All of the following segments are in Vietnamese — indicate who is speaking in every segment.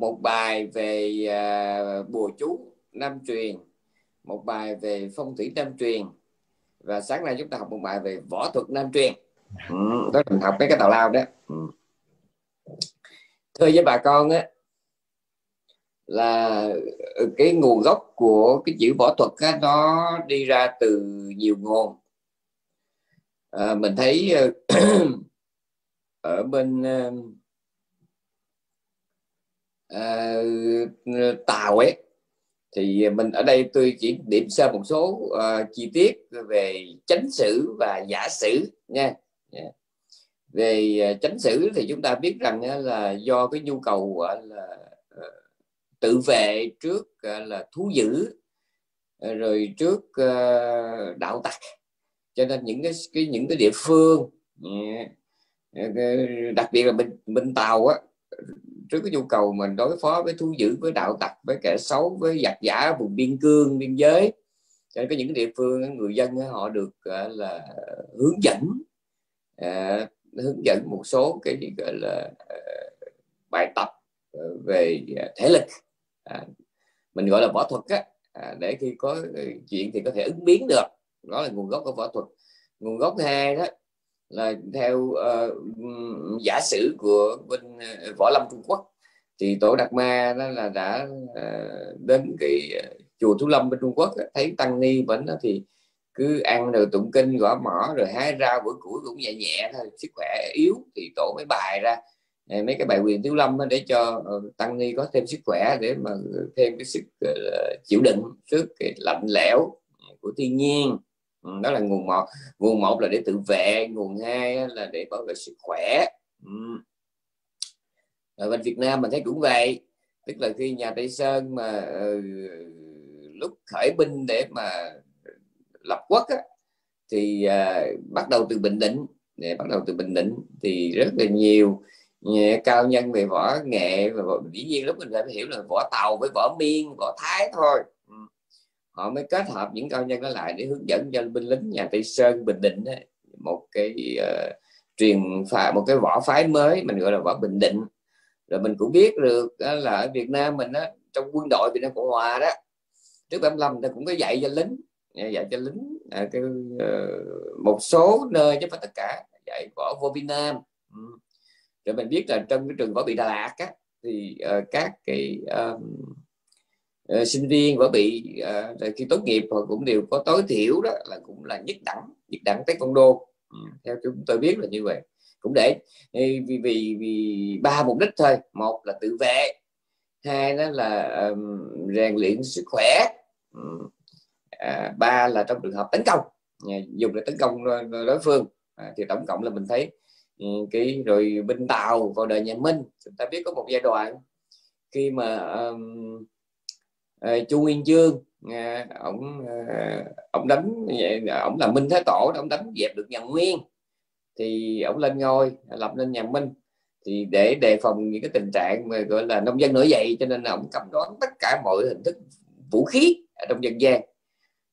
Speaker 1: một bài về à, bùa chú nam truyền một bài về phong thủy nam truyền. Và sáng nay chúng ta học một bài về võ thuật nam truyền. Ừ, đó mình học cái cái tào lao đó. Ừ. thưa với bà con á là cái nguồn gốc của cái chữ võ thuật á, nó đi ra từ nhiều nguồn. À, mình thấy ờ, ở bên ờ, uh, tàu ấy thì mình ở đây tôi chỉ điểm sơ một số uh, chi tiết về chánh sử và giả sử nha yeah. Về uh, chánh sử thì chúng ta biết rằng uh, là do cái nhu cầu uh, là uh, tự vệ trước uh, là thú dữ uh, rồi trước uh, đạo tặc cho nên những cái, cái những cái địa phương yeah, đặc biệt là bên bên tàu á trước cái nhu cầu mình đối phó với thú dữ với đạo tặc với kẻ xấu với giặc giả vùng biên cương biên giới. Cho nên có những địa phương người dân họ được à, là hướng dẫn à, hướng dẫn một số cái gì gọi là uh, bài tập về thể lực. À, mình gọi là võ thuật á. À, để khi có chuyện thì có thể ứng biến được. Đó là nguồn gốc của võ thuật. Nguồn gốc hai đó là theo uh, giả sử của bên uh, võ lâm Trung Quốc thì tổ Đạt Ma đó là đã uh, đến cái uh, chùa Thú Lâm bên Trung Quốc thấy tăng ni vẫn đó thì cứ ăn rồi tụng kinh gõ mỏ rồi hái rau bữa củi cũng nhẹ nhẹ thôi sức khỏe yếu thì tổ mới bài ra mấy cái bài quyền thiếu lâm để cho tăng ni có thêm sức khỏe để mà thêm cái sức chịu đựng sức cái lạnh lẽo của thiên nhiên. Ừ, đó là nguồn một. Nguồn một là để tự vệ nguồn hai là để bảo vệ sức khỏe. Ừ. Ở bên Việt Nam mình thấy cũng vậy. Tức là khi nhà Tây Sơn mà uh, lúc khởi binh để mà lập quốc á, thì uh, bắt đầu từ Bình Định. Để bắt đầu từ Bình Định thì rất là nhiều cao nhân về võ nghệ và dĩ nhiên lúc mình phải hiểu là võ tàu với võ miên võ thái thôi họ mới kết hợp những cao nhân đó lại để hướng dẫn cho binh lính nhà Tây Sơn Bình Định ấy, một cái uh, truyền phái một cái võ phái mới mình gọi là võ Bình Định rồi mình cũng biết được đó là ở Việt Nam mình đó, trong quân đội Việt Nam Cộng Hòa đó trước 75 ta cũng có dạy cho lính à, dạy cho lính à, cái, uh, một số nơi chứ phải tất cả dạy võ vô Việt Nam ừ. rồi mình biết là trong cái trường võ bị Đà Lạt á, thì uh, các cái um, uh, sinh viên và bị uh, khi tốt nghiệp họ cũng đều có tối thiểu đó là cũng là nhất đẳng nhất đẳng tới con ừ. theo chúng tôi biết là như vậy. Cũng để vì vì vì ba mục đích thôi. Một là tự vệ hai đó là um, rèn luyện sức khỏe. Ừ, à, ba là trong trường hợp tấn công. Dùng để tấn công ờ, đối phương. À, thì tổng cộng là mình thấy ừ, cái rồi binh tàu vào đời nhà Minh chúng ta biết có một giai đoạn khi mà um, uh, chu nguyên chương à, ờ, ông à, ông đánh ông là minh thái tổ ông đánh dẹp được nhà nguyên. Thì ông lên ngôi lập nên nhà minh. Thì để đề phòng những cái tình trạng mà gọi là nông dân nổi dậy cho nên là ông cấm đoán tất cả mọi hình thức vũ khí ở trong dân gian.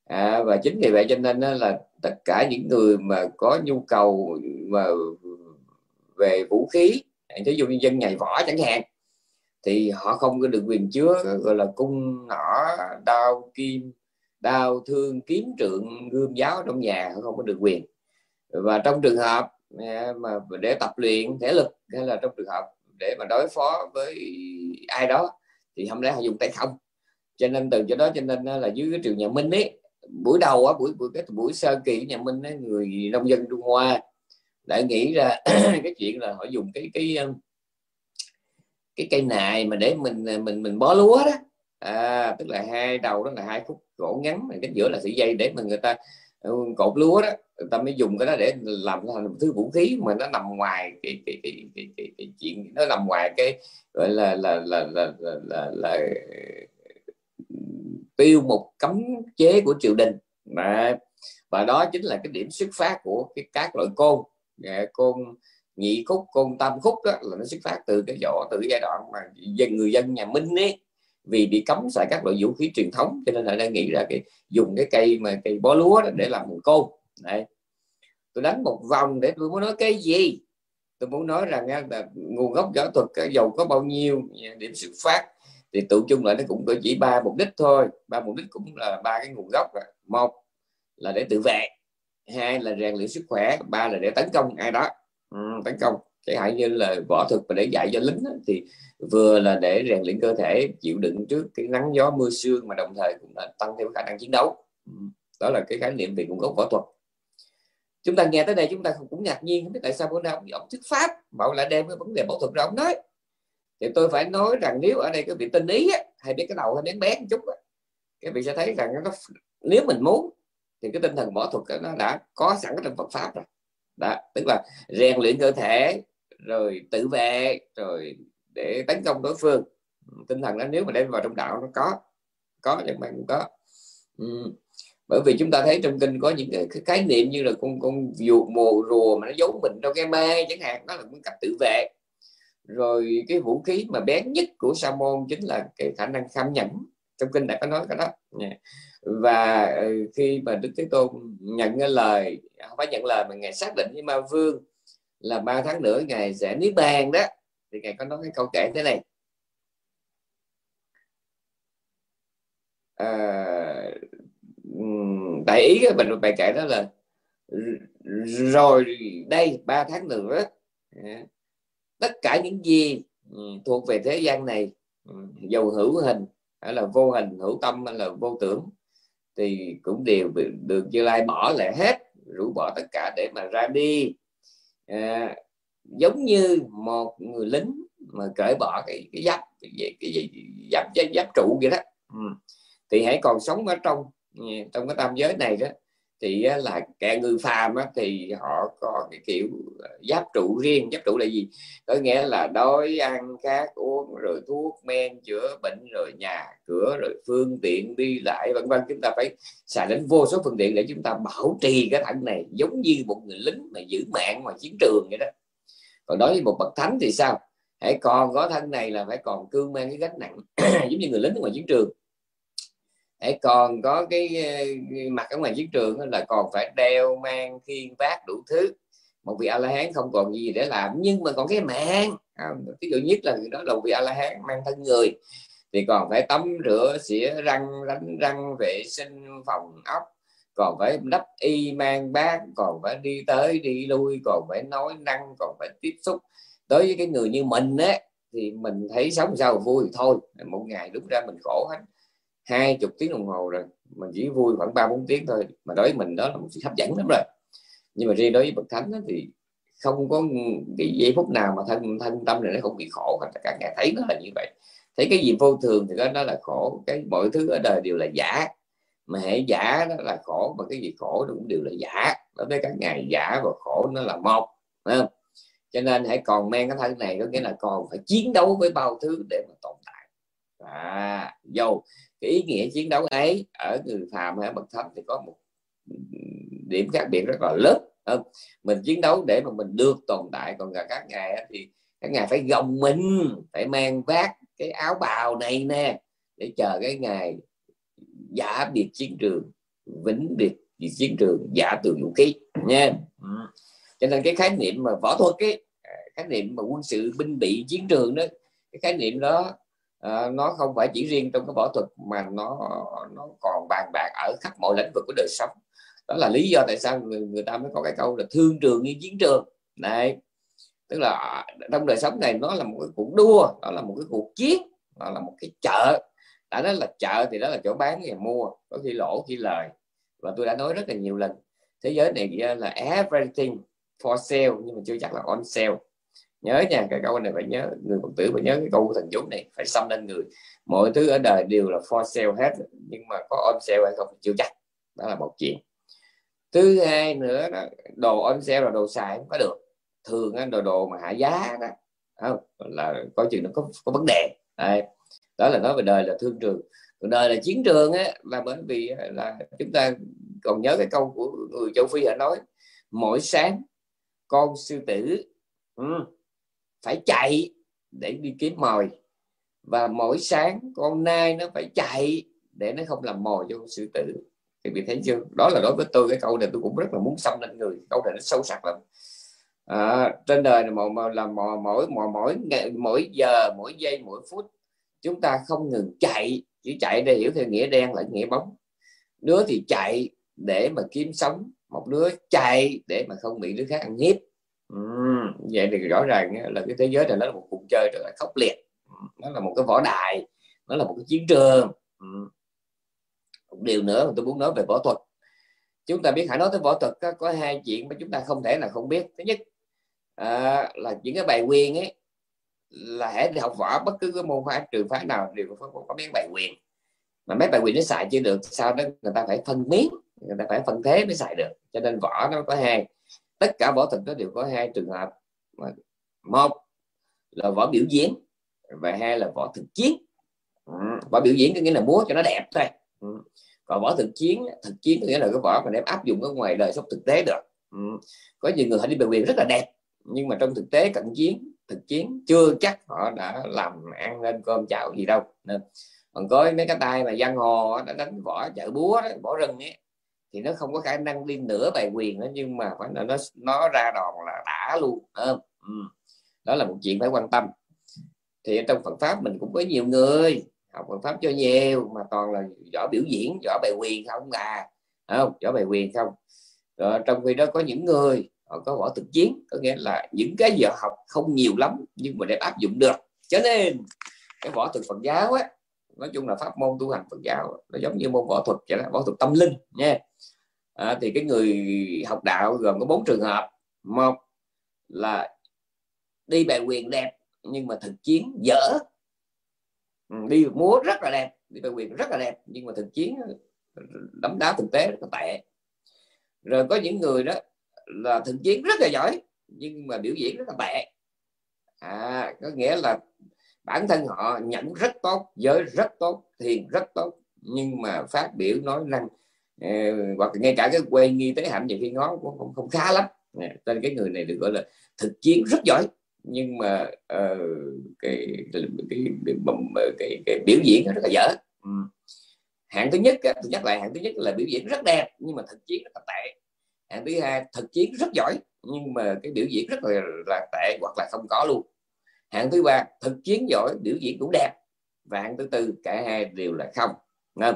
Speaker 1: À, và chính vì vậy cho nên là tất cả những người mà có nhu cầu mà về vũ khí ví dụ như dân nhảy võ chẳng hạn thì họ không có được quyền chứa gọi là cung nỏ đao kim đao thương kiếm trượng gươm giáo trong nhà họ không có được quyền. Và trong trường hợp à, mà để tập luyện thể lực hay là trong trường hợp để mà đối phó với ai đó thì không lẽ họ dùng tay không? Cho nên từ chỗ đó cho nên là dưới cái trường nhà Minh ấy buổi đầu á buổi buổi cái buổi sơ kỳ nhà Minh ấy, người nông dân Trung Hoa đã nghĩ ra cái chuyện là họ dùng cái cái cái cây nài mà để mình mình mình bó lúa đó. À, tức là hai đầu đó là hai khúc gỗ ngắn cái giữa là sợi dây để mà người ta ừ, cột lúa đó. Người ta mới dùng cái đó để làm thành một thứ vũ khí mà nó nằm ngoài cái cái cái cái, cái, cái chuyện nó nằm ngoài cái gọi là là là là là, là, là tiêu một cấm chế của triều đình. Mà và đó chính là cái điểm xuất phát của cái các loại côn. Dạ, côn nhị khúc, côn tam khúc đó là nó xuất phát từ cái võ từ cái giai đoạn mà dân, người dân nhà Minh ấy, vì bị cấm xài các loại vũ khí truyền thống, cho nên là đang nghĩ ra cái, dùng cái cây mà cây bó lúa để làm một côn. Này tôi đánh một vòng để tôi muốn nói cái gì? Tôi muốn nói rằng à, là nguồn gốc võ thuật, cái dầu có bao nhiêu, điểm xuất phát, thì tự chung lại nó cũng chỉ ba mục đích thôi. Ba mục đích cũng là ba cái nguồn gốc. Một là để tự vệ, hai là rèn luyện sức khỏe, ba là để tấn công ai đó. Ừ, tấn công chẳng hạn như là võ thuật mà để dạy cho lính thì vừa là để rèn luyện cơ thể chịu đựng trước cái nắng gió mưa sương mà đồng thời cũng là tăng thêm khả năng chiến đấu. Ừ, đó là cái khái niệm về nguồn gốc võ thuật. Chúng ta nghe tới đây chúng ta cũng ngạc nhiên không biết tại sao bữa nay ông thuyết pháp mà ông lại đem cái vấn đề võ thuật ra ông nói. Thì tôi phải nói rằng nếu ở đây cái vị tinh ý á, hay biết cái đầu hay bén bén một chút á, các vị sẽ thấy rằng nó nếu mình muốn thì cái tinh thần võ thuật nó đã có sẵn trong Phật pháp rồi đó tức là rèn luyện cơ thể rồi tự vệ rồi để tấn công đối phương. Tinh thần đó nếu mà đem vào trong đạo nó có có nhưng mà cũng có. Ừ. bởi vì chúng ta thấy trong kinh có những cái, cái khái niệm như là con con vượt mồ rùa mà nó giấu mình trong cái mê chẳng hạn đó là một cách tự vệ. Rồi cái vũ khí mà bén nhất của sa môn chính là cái khả năng kham nhẫn trong kinh đã có nói cái đó. Dạ. Và ừ, khi mà đức thế tôn nhận cái lời không phải nhận lời mà ngài xác định với ma vương là ba tháng nữa ngài sẽ niết bàn đó thì ngài có nói cái câu kể thế này. À, tại ý cái mình bài kể đó là rồi đây ba tháng nữa dạ, tất cả những gì ừ, thuộc về thế gian này ừ, dầu hữu hình hay là vô hình hữu tâm hay là vô tưởng thì cũng đều được Như Lai bỏ lại hết rũ bỏ tất cả để mà ra đi. À, giống như một người lính mà cởi bỏ cái cái giáp cái, cái, gì, giáp, giáp giáp trụ vậy đó. Ừ. thì hãy còn sống ở trong ừ, trong cái tam giới này đó thì là kẻ ngư phàm á, thì họ có cái kiểu ờ, giáp trụ riêng. Giáp trụ là gì? Có nghĩa là đói ăn khát uống rồi thuốc men chữa bệnh rồi nhà cửa rồi phương tiện đi lại vân vân. Chúng ta phải xài đến vô số phương tiện để chúng ta bảo trì cái thân này giống như một người lính mà giữ mạng ngoài chiến trường vậy đó. Còn đối với một bậc thánh thì sao? Hãy còn có thân này là phải còn cương mang cái gánh nặng giống như người lính ngoài chiến trường để còn có cái ờ, mặt ở ngoài chiến trường là còn phải đeo mang khiên vác đủ thứ. Một vị a la hán không còn gì để làm nhưng mà còn cái mạng. À, ví dụ nhất là người đó là vị a la hán mang thân người thì còn phải tắm rửa xỉa răng đánh răng vệ sinh phòng ốc. Còn phải đắp y mang bát còn phải đi tới đi lui còn phải nói năng còn phải tiếp xúc. Đối với cái người như mình á thì mình thấy sống sao vui thôi. Một ngày đúng ra mình khổ hết hai chục tiếng đồng hồ rồi mình chỉ vui khoảng ba bốn tiếng thôi. Mà đối với mình đó là một sự hấp dẫn lắm rồi. Nhưng mà riêng đối với bậc thánh thì không có cái giây phút nào mà thân thân tâm này nó không bị khổ cả cả ngày thấy nó là như vậy. Thấy cái gì vô thường thì đó, nó là khổ. Cái mọi thứ ở đời đều là giả. Mà hãy giả đó là khổ mà cái gì khổ nó cũng đều là giả. Đối với các ngày giả và khổ nó là một không? cho nên hãy còn mang cái thân này có nghĩa là còn phải chiến đấu với bao thứ để mà tồn tại. À dầu cái ý nghĩa chiến đấu ấy ở người phàm hay bậc thánh thì có một điểm khác biệt rất là lớn. Không? mình chiến đấu để mà mình được tồn tại, còn cả các ngài thì các ngài phải gồng mình, phải mang vác cái áo bào này nè để chờ cái ngày giả biệt chiến trường, vĩnh biệt chiến trường, giả từ vũ khí, nha. Ừ. Cho nên cái khái niệm mà võ thuật cái à, khái niệm mà quân sự binh bị chiến trường đó, cái khái niệm đó à, nó không phải chỉ riêng trong cái võ thuật mà nó nó còn bàn bạc ở khắp mọi lĩnh vực của đời sống. Đó là lý do tại sao người, người ta mới có cái câu là thương trường như chiến trường. Này tức là trong đời sống này nó là một cái cuộc đua đó là một cái cuộc chiến nó là một cái chợ. Đã nói là chợ thì đó là chỗ bán và mua có khi lỗ khi lời. Và tôi đã nói rất là nhiều lần thế giới này là everything for sale nhưng mà chưa chắc là on sale nhớ nha cái câu này phải nhớ người phật tử phải nhớ cái câu thần chú này phải xâm lên người. Mọi thứ ở đời đều là for sale hết nhưng mà có on sale hay không chưa chắc. Đó là một chuyện. Thứ hai nữa đó, đồ on sale là đồ xài không có được. Thường á, đồ đồ mà hạ giá đó không là coi chừng nó có có vấn đề. Đây. đó là nói về đời là thương trường. Còn đời là chiến trường á là bởi vì là chúng ta còn nhớ cái câu của người châu phi họ nói mỗi sáng con sư tử ừ, phải chạy để đi kiếm mồi. Và mỗi sáng con nai nó phải chạy để nó không làm mồi cho con sư tử. Thì bị thấy chưa? Đó là đối với tôi cái câu này tôi cũng rất là muốn xâm lên người. Câu này nó sâu sắc lắm. À, trên đời này mỗi là mỗi mỗi mỗi mỗi ngày mỗi giờ mỗi giây mỗi phút chúng ta không ngừng chạy. Chỉ chạy để hiểu theo nghĩa đen lẫn nghĩa bóng. Đứa thì chạy để mà kiếm sống. Một đứa chạy để mà không bị đứa khác ăn hiếp uhm, vậy thì rõ ràng là cái thế giới này nó là một cuộc chơi rất là khốc liệt. Nó là một cái võ đài nó là một cái chiến trường. Uhm. một điều nữa mà tôi muốn nói về võ thuật. Chúng ta biết hãy nói tới võ thuật có, có hai chuyện mà chúng ta không thể là không biết. Thứ nhất à, là những cái bài quyền ấy là hãy đi học võ bất cứ cái môn phái trường phái nào đều có, có, có mấy bài quyền. Mà mấy bài quyền nó xài chưa được sao đó người ta phải phân miếng người ta phải phân thế mới xài được. Cho nên võ nó có hai tất cả võ thuật nó đều có hai trường hợp một là võ biểu diễn và hai là võ thực chiến. Ừ, võ biểu diễn có nghĩa là múa cho nó đẹp thôi. Ừ, còn võ thực chiến thực chiến có nghĩa là cái võ mà đem áp dụng ở ngoài đời sống thực tế được. Ừ, có nhiều người họ đi biểu quyền rất là đẹp, nhưng mà trong thực tế cận chiến, thực chiến chưa chắc họ đã làm ăn lên cơm chảo gì đâu. Nên, còn có mấy cái tay mà giang hồ đã đánh võ, chợ búa, võ rừng ấy thì nó không có khả năng đi nửa bài quyền đó, nhưng mà phải là nó nó ra đòn là đã luôn ừ. đó là một chuyện phải quan tâm. Thì trong Phật pháp mình cũng có nhiều người học Phật pháp cho nhiều, mà toàn là võ biểu diễn, võ bài quyền không à. Không? Võ bài quyền không. Rồi trong khi đó có những người, họ có võ thực chiến, có nghĩa là những cái giờ học không nhiều lắm, nhưng mà để áp dụng được. Cho nên, cái võ thực Phật giáo á nói chung là pháp môn tu hành Phật giáo nó giống như môn võ thuật vậy đó võ thuật tâm linh nha. À, thì cái người học đạo gồm có bốn trường hợp. Một là đi bài quyền đẹp nhưng mà thực chiến dở. Ừ, đi múa rất là đẹp đi bài quyền rất là đẹp nhưng mà thực chiến ờ, đấm đá thực tế rất là tệ. Rồi có những người đó là thực chiến rất là giỏi nhưng mà biểu diễn rất là tệ. À có nghĩa là bản thân họ nhận rất tốt giới rất tốt thiền rất tốt. Nhưng mà phát biểu nói năng eh, ờ, hoặc ngay cả cái quay nghi tế hạnh về khi ngó cũng không, không khá lắm. Ờ, Nên cái người này được gọi là thực chiến rất giỏi. Nhưng mà uh, cái, cái, cái, cái, cái, cái biểu diễn rất là dở. Ừ. hạng thứ nhất tôi nhắc lại hạng thứ nhất là biểu diễn rất đẹp nhưng mà thực chiến rất là tệ. Hạng thứ hai thực chiến rất giỏi nhưng mà cái biểu diễn rất là, là tệ hoặc là không có luôn hạng thứ ba thực chiến giỏi biểu diễn cũng đẹp. Và hạng thứ tư cả hai đều là không. Nên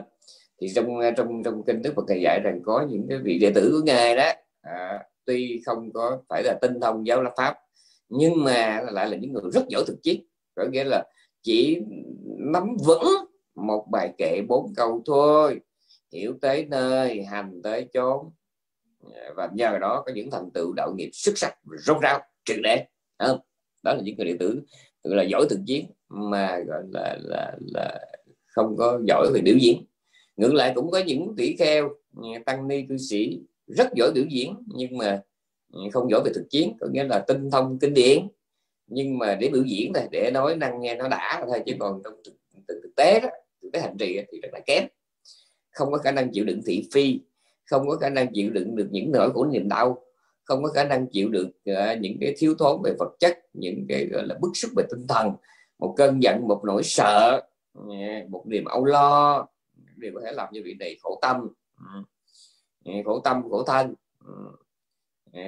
Speaker 1: thì trong trong trong kinh đức Phật thầy dạy rằng có những cái vị đệ tử của ngài đó à, tuy không có phải là tinh thông giáo lập pháp nhưng mà lại là những người rất giỏi thực chiến. Có nghĩa là chỉ nắm vững một bài kệ bốn câu thôi hiểu tới nơi hành tới chốn. Và nhờ đó có những thành tựu đạo nghiệp xuất sắc rốt ráo triệt để. Không? Đó là những người đệ tử gọi là giỏi thực chiến mà gọi là là là không có giỏi về biểu diễn. Ngược lại cũng có những tỷ kheo ừ, tăng ni cư sĩ rất giỏi biểu diễn nhưng mà ừ, không giỏi về thực chiến có nghĩa là tinh thông kinh điển. Nhưng mà để biểu diễn này để nói năng nghe nó đã thôi chứ còn trong thực, thực, thực tế đó thực tế hành trì thì rất là kém. Không có khả năng chịu đựng thị phi không có khả năng chịu đựng được những nỗi khổ niềm đau không có khả năng chịu được uh, những cái thiếu thốn về vật chất những cái gọi là bức xúc về tinh thần một cơn giận một nỗi sợ à, một niềm âu lo đều có thể làm cho vị này khổ tâm ừ, à, khổ tâm khổ thân ừ,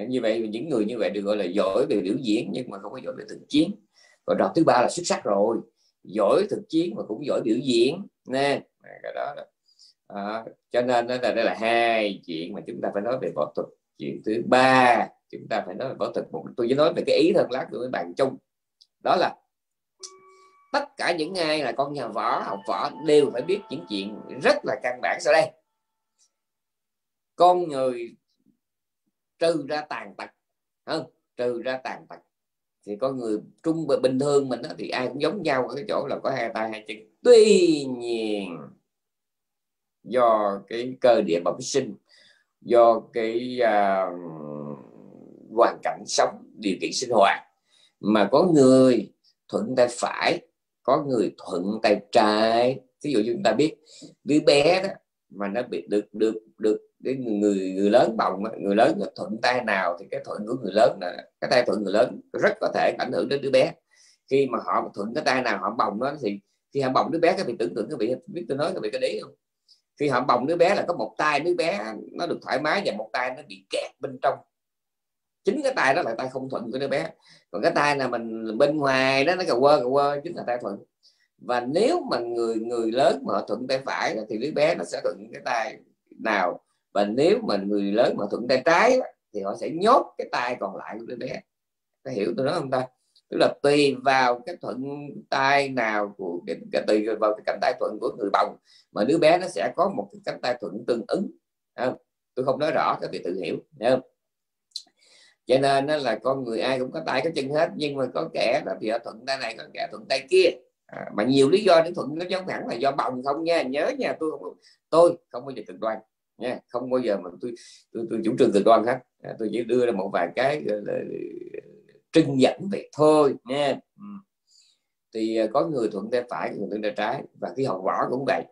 Speaker 1: như vậy những người như vậy được gọi là giỏi về biểu diễn nhưng mà không có giỏi về thực chiến. Và đợt thứ ba là xuất sắc rồi giỏi thực chiến mà cũng giỏi biểu diễn nè cái đó là à, cho nên đó là đây là hai chuyện mà chúng ta phải nói về võ thuật chuyện thứ ba chúng ta phải nói là võ thuật một tôi chỉ nói về cái ý thân lát của mấy bạn chung đó là tất cả những ai là con nhà võ học võ đều phải biết những chuyện rất là căn bản sau đây. Con người trừ ra tàn tật không trừ ra tàn tật. Thì con người trung bình thường mình đó, thì ai cũng giống nhau ở cái chỗ là có hai tay hai chân. Tuy nhiên do cái cơ địa bẩm sinh do cái uh, hoàn cảnh sống điều kiện sinh hoạt. Mà có người thuận tay phải có người thuận tay trái. Ví dụ chúng ta biết đứa bé đó mà nó bị được được được cái người người lớn bồng người lớn thuận tay nào thì cái thuận của người lớn là cái tay thuận người lớn rất có thể ảnh hưởng đến đứa bé. Khi mà họ thuận cái tay nào họ bồng nó thì khi họ bồng đứa bé các vị tưởng tượng các vị biết tôi nói các vị có đấy không? Khi họ bồng đứa bé là có một tay đứa bé nó được thoải mái và một tay nó bị kẹt bên trong. Chính cái tay đó là tay không thuận của đứa bé. Còn cái tay là mình bên ngoài đó, nó cà quơ cà quơ, chính là tay thuận. Và nếu mà người người lớn mà thuận tay phải thì đứa bé nó sẽ thuận cái tay nào. Và nếu mà người lớn mà thuận tay trái thì họ sẽ nhốt cái tay còn lại của đứa bé. Có hiểu tôi nói không ta? Tức là tùy vào cái thuận tay nào của cái, tùy vào cái cánh tay thuận của người bồng mà đứa bé nó sẽ có một cái cánh tay thuận tương ứng không? tôi không nói rõ các vị tự hiểu không? cho nên nó là con người ai cũng có tay có chân hết nhưng mà có kẻ là thì ở thuận tay này có kẻ thuận tay kia à, mà nhiều lý do để thuận nó giống hẳn là do bồng không nha nhớ nha tôi không tôi không bao giờ cực đoan nha không bao giờ mà tôi tôi, tôi chủ trương cực đoan hết à, tôi chỉ đưa ra một vài cái trưng dẫn vậy thôi nha. Ừ. Thì ờ, có người thuận tay phải, người thuận tay trái, và khi học võ cũng vậy.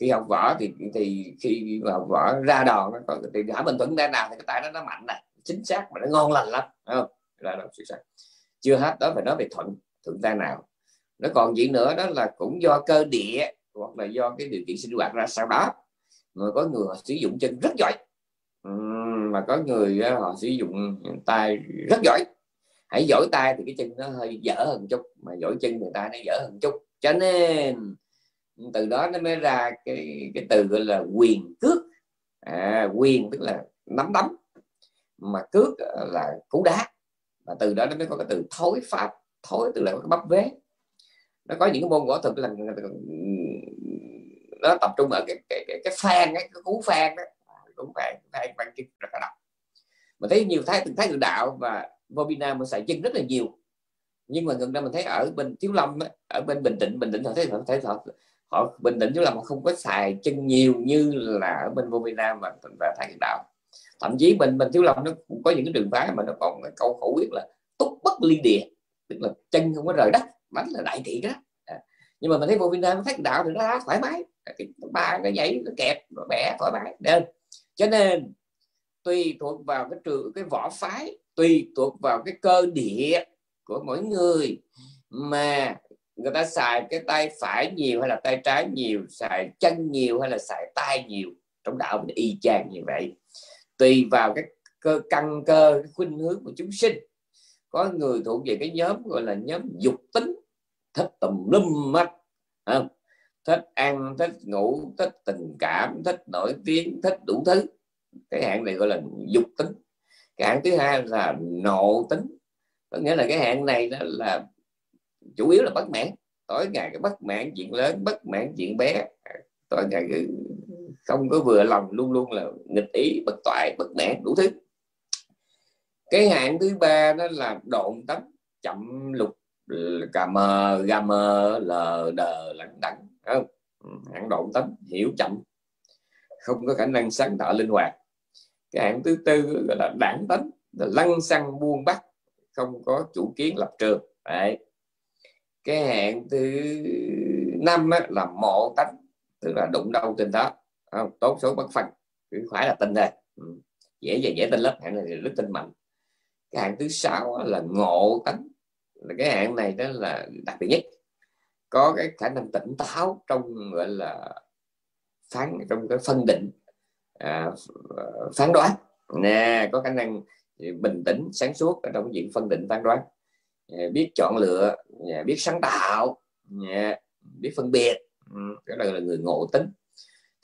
Speaker 1: Khi học võ thì thì khi học võ ra đòn nó có thì hả mình thuận tay nào thì cái tay nó nó mạnh này, chính xác mà nó ngon lành lắm không? Là đòn chính xác chưa hết đó phải nói về thuận thuận tay nào. Nó còn gì nữa đó là cũng do cơ địa, hoặc là do cái điều kiện sinh hoạt ra sau đó. Mà có người họ sử dụng chân rất giỏi. Mà có người họ sử dụng tay rất giỏi hãy giỏi tay thì cái chân nó hơi dở hơn chút mà giỏi chân người ta nó dở hơn chút. Cho nên từ đó nó mới ra cái cái từ gọi là quyền cước. À, quyền tức là nắm đấm mà cước là cú đá. Và từ đó nó mới có cái từ thối pháp thối từ là bắp vế. Nó có những cái môn võ thuật là nó tập trung ở cái cái cái, cái phan cái, cái cú phan đó. À, cú phan phan phan kia rất là độc. Mà thấy nhiều thái từng thái tự đạo và Bobina mà xài chân rất là nhiều. Nhưng mà gần đây mình thấy ở bên Thiếu Lâm ở bên Bình Định Bình Định họ thấy họ thấy họ, họ Bình Định Thiếu Lâm họ không có xài chân nhiều như là ở bên Bobina và và thái tự đạo. Thậm chí bên bên Thiếu Lâm nó cũng có những cái đường phái mà nó còn cái câu khẩu quyết là túc bất ly địa tức là chân không có rời đất bánh là đại thị đó. À. nhưng mà mình thấy vô Việt Nam thấy đạo thì nó thoải mái cái ba cái nhảy nó kẹp nó bẻ thoải mái nên cho nên tùy thuộc vào cái trường cái võ phái tùy thuộc vào cái cơ địa của mỗi người. Mà người ta xài cái tay phải nhiều hay là tay trái nhiều, xài chân nhiều hay là xài tay nhiều, trong đạo mình y chang như vậy. Tùy vào cái cơ, căn cơ, cái khuynh hướng của chúng sinh. Có người thuộc về cái nhóm gọi là nhóm dục tính, thích tùm lum mắt không? thích ăn, thích ngủ, thích tình cảm, thích nổi tiếng, thích đủ thứ. Cái hạng này gọi là dục tính cái thứ hai là nộ tính. Có nghĩa là cái hạn này đó là chủ yếu là bất mãn. Tối ngày cái bất mãn chuyện lớn, bất mãn chuyện bé. Tối ngày cái không có vừa lòng luôn luôn là nghịch ý, bất toại, bất mãn, đủ thứ. Cái hạn thứ ba đó là độn tấm chậm lục, cà mờ, gà mờ, lờ đờ lẳng đẳng không? Ừ, hạn độn tấm hiểu chậm. Không có khả năng sáng tạo linh hoạt cái hạng thứ tư gọi là đảng tánh là lăng xăng buông bắt không có chủ kiến lập trường Đấy. cái hạng thứ năm á, là mộ tánh tức là đụng đâu trên đó không? tốt số bất phân cứ phải là tin đây ừ. dễ dễ dễ tin lắm hạng này rất tin mạnh cái hạng thứ sáu là ngộ tánh là cái hạng này đó là đặc biệt nhất có cái khả năng tỉnh táo trong gọi là phán trong cái phân định À, à, phán đoán. Nè có khả năng bình tĩnh sáng suốt ở trong diện phân định phán đoán. À, biết chọn lựa à, biết sáng tạo à, biết phân biệt. Cái đó là người ngộ tính.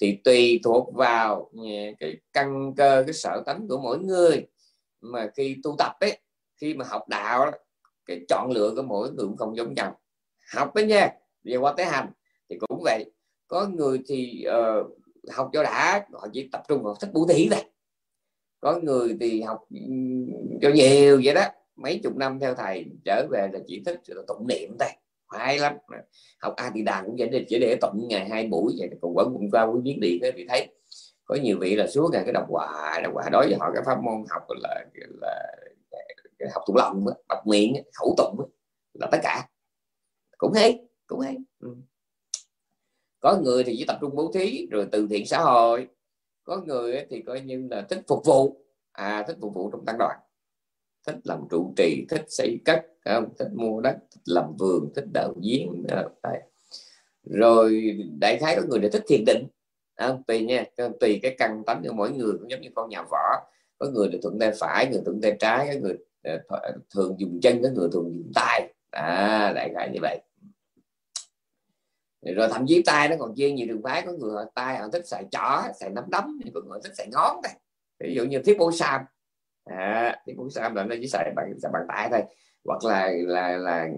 Speaker 1: Thì tùy thuộc vào cái căn cơ cái sở tánh của mỗi người mà khi tu tập ấy khi mà học đạo cái chọn lựa của mỗi người cũng không giống nhau. Học đấy nha về qua tới hành thì cũng vậy. Có người thì uh, học cho đã, họ chỉ tập trung vào thích bố thí thôi. Có người thì học ừ, cho nhiều vậy đó. Mấy chục năm theo thầy trở về là chỉ thích là tụng niệm thôi. Hay lắm. Học a thì đàn cũng vậy để chỉ để tụng ngày hai buổi vậy. Còn vẫn cũng qua với viết điện thì thấy có nhiều vị là suốt ngày cái đọc hoài đọc hoài đối với họ, cái pháp môn học là là cái học tụng lòng đọc miệng khẩu tụng là tất cả. Cũng hay cũng hay. Ừ có người thì chỉ tập trung bố thí rồi từ thiện xã hội. Có người thì coi như là thích phục vụ. À thích phục vụ trong tăng đoàn. Thích làm trụ trì thích xây cất không? thích mua đất thích làm vườn thích đạo diễn à, rồi đại khái có người thì thích thiền định. À, tùy nha tùy cái căn tánh của mỗi người cũng giống như con nhà võ. Có người thì thuận tay phải người thuận tay trái có người à, thường dùng chân có người thường dùng tay. À đại khái như vậy rồi thậm chí tay nó còn chia nhiều đường phái có người họ tay họ thích xài chỏ xài nắm đấm có người thích xài ngón này ví dụ như thiết bố sam. À, thiết bố sam là nó chỉ xài bằng xài bằng tay thôi. Hoặc là là là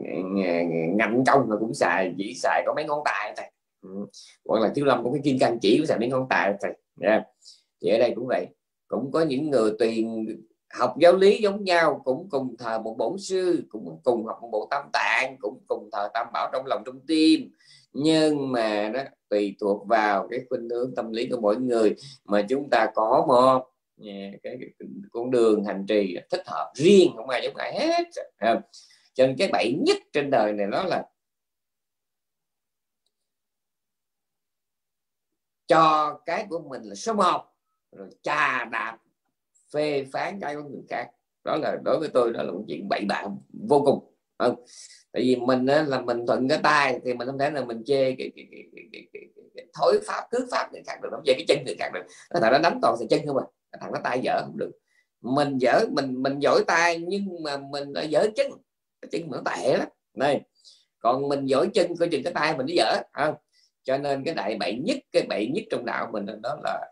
Speaker 1: ngạnh công là cũng xài chỉ xài có mấy ngón tay thôi. Ừ. hoặc là thiếu lâm cũng cái kim cang chỉ cũng xài mấy ngón tay thôi. Yeah. thì ở đây cũng vậy. Cũng có những người tùy học giáo lý giống nhau cũng cùng thờ một bổn sư cũng cùng học một bộ tam tạng cũng cùng thờ tam bảo trong lòng trong tim nhưng mà đó tùy thuộc vào cái khuynh hướng tâm lý của mỗi người mà chúng ta có một cái, con đường hành trì thích hợp riêng không ai giống ai hết cho nên cái bậy nhất trên đời này đó là cho cái của mình là số một rồi trà đạp phê phán cái của người khác. Đó là đối với tôi đó là một chuyện bậy bạ vô cùng không tại vì mình á, là mình thuận cái tay thì mình không thể là mình chê cái, cái, cái, cái, cái, cái, cái thối pháp cướp pháp người khác được không chê cái chân người khác được. Nó thằng nó đánh toàn sẽ chân không à thằng nó tay dở không được. Mình dở mình mình giỏi tay nhưng mà mình đã dở chân chân nó tệ lắm. Này còn mình giỏi chân coi chừng cái tay mình nó dở không? Cho nên cái đại bậy nhất cái bậy nhất trong đạo mình đó là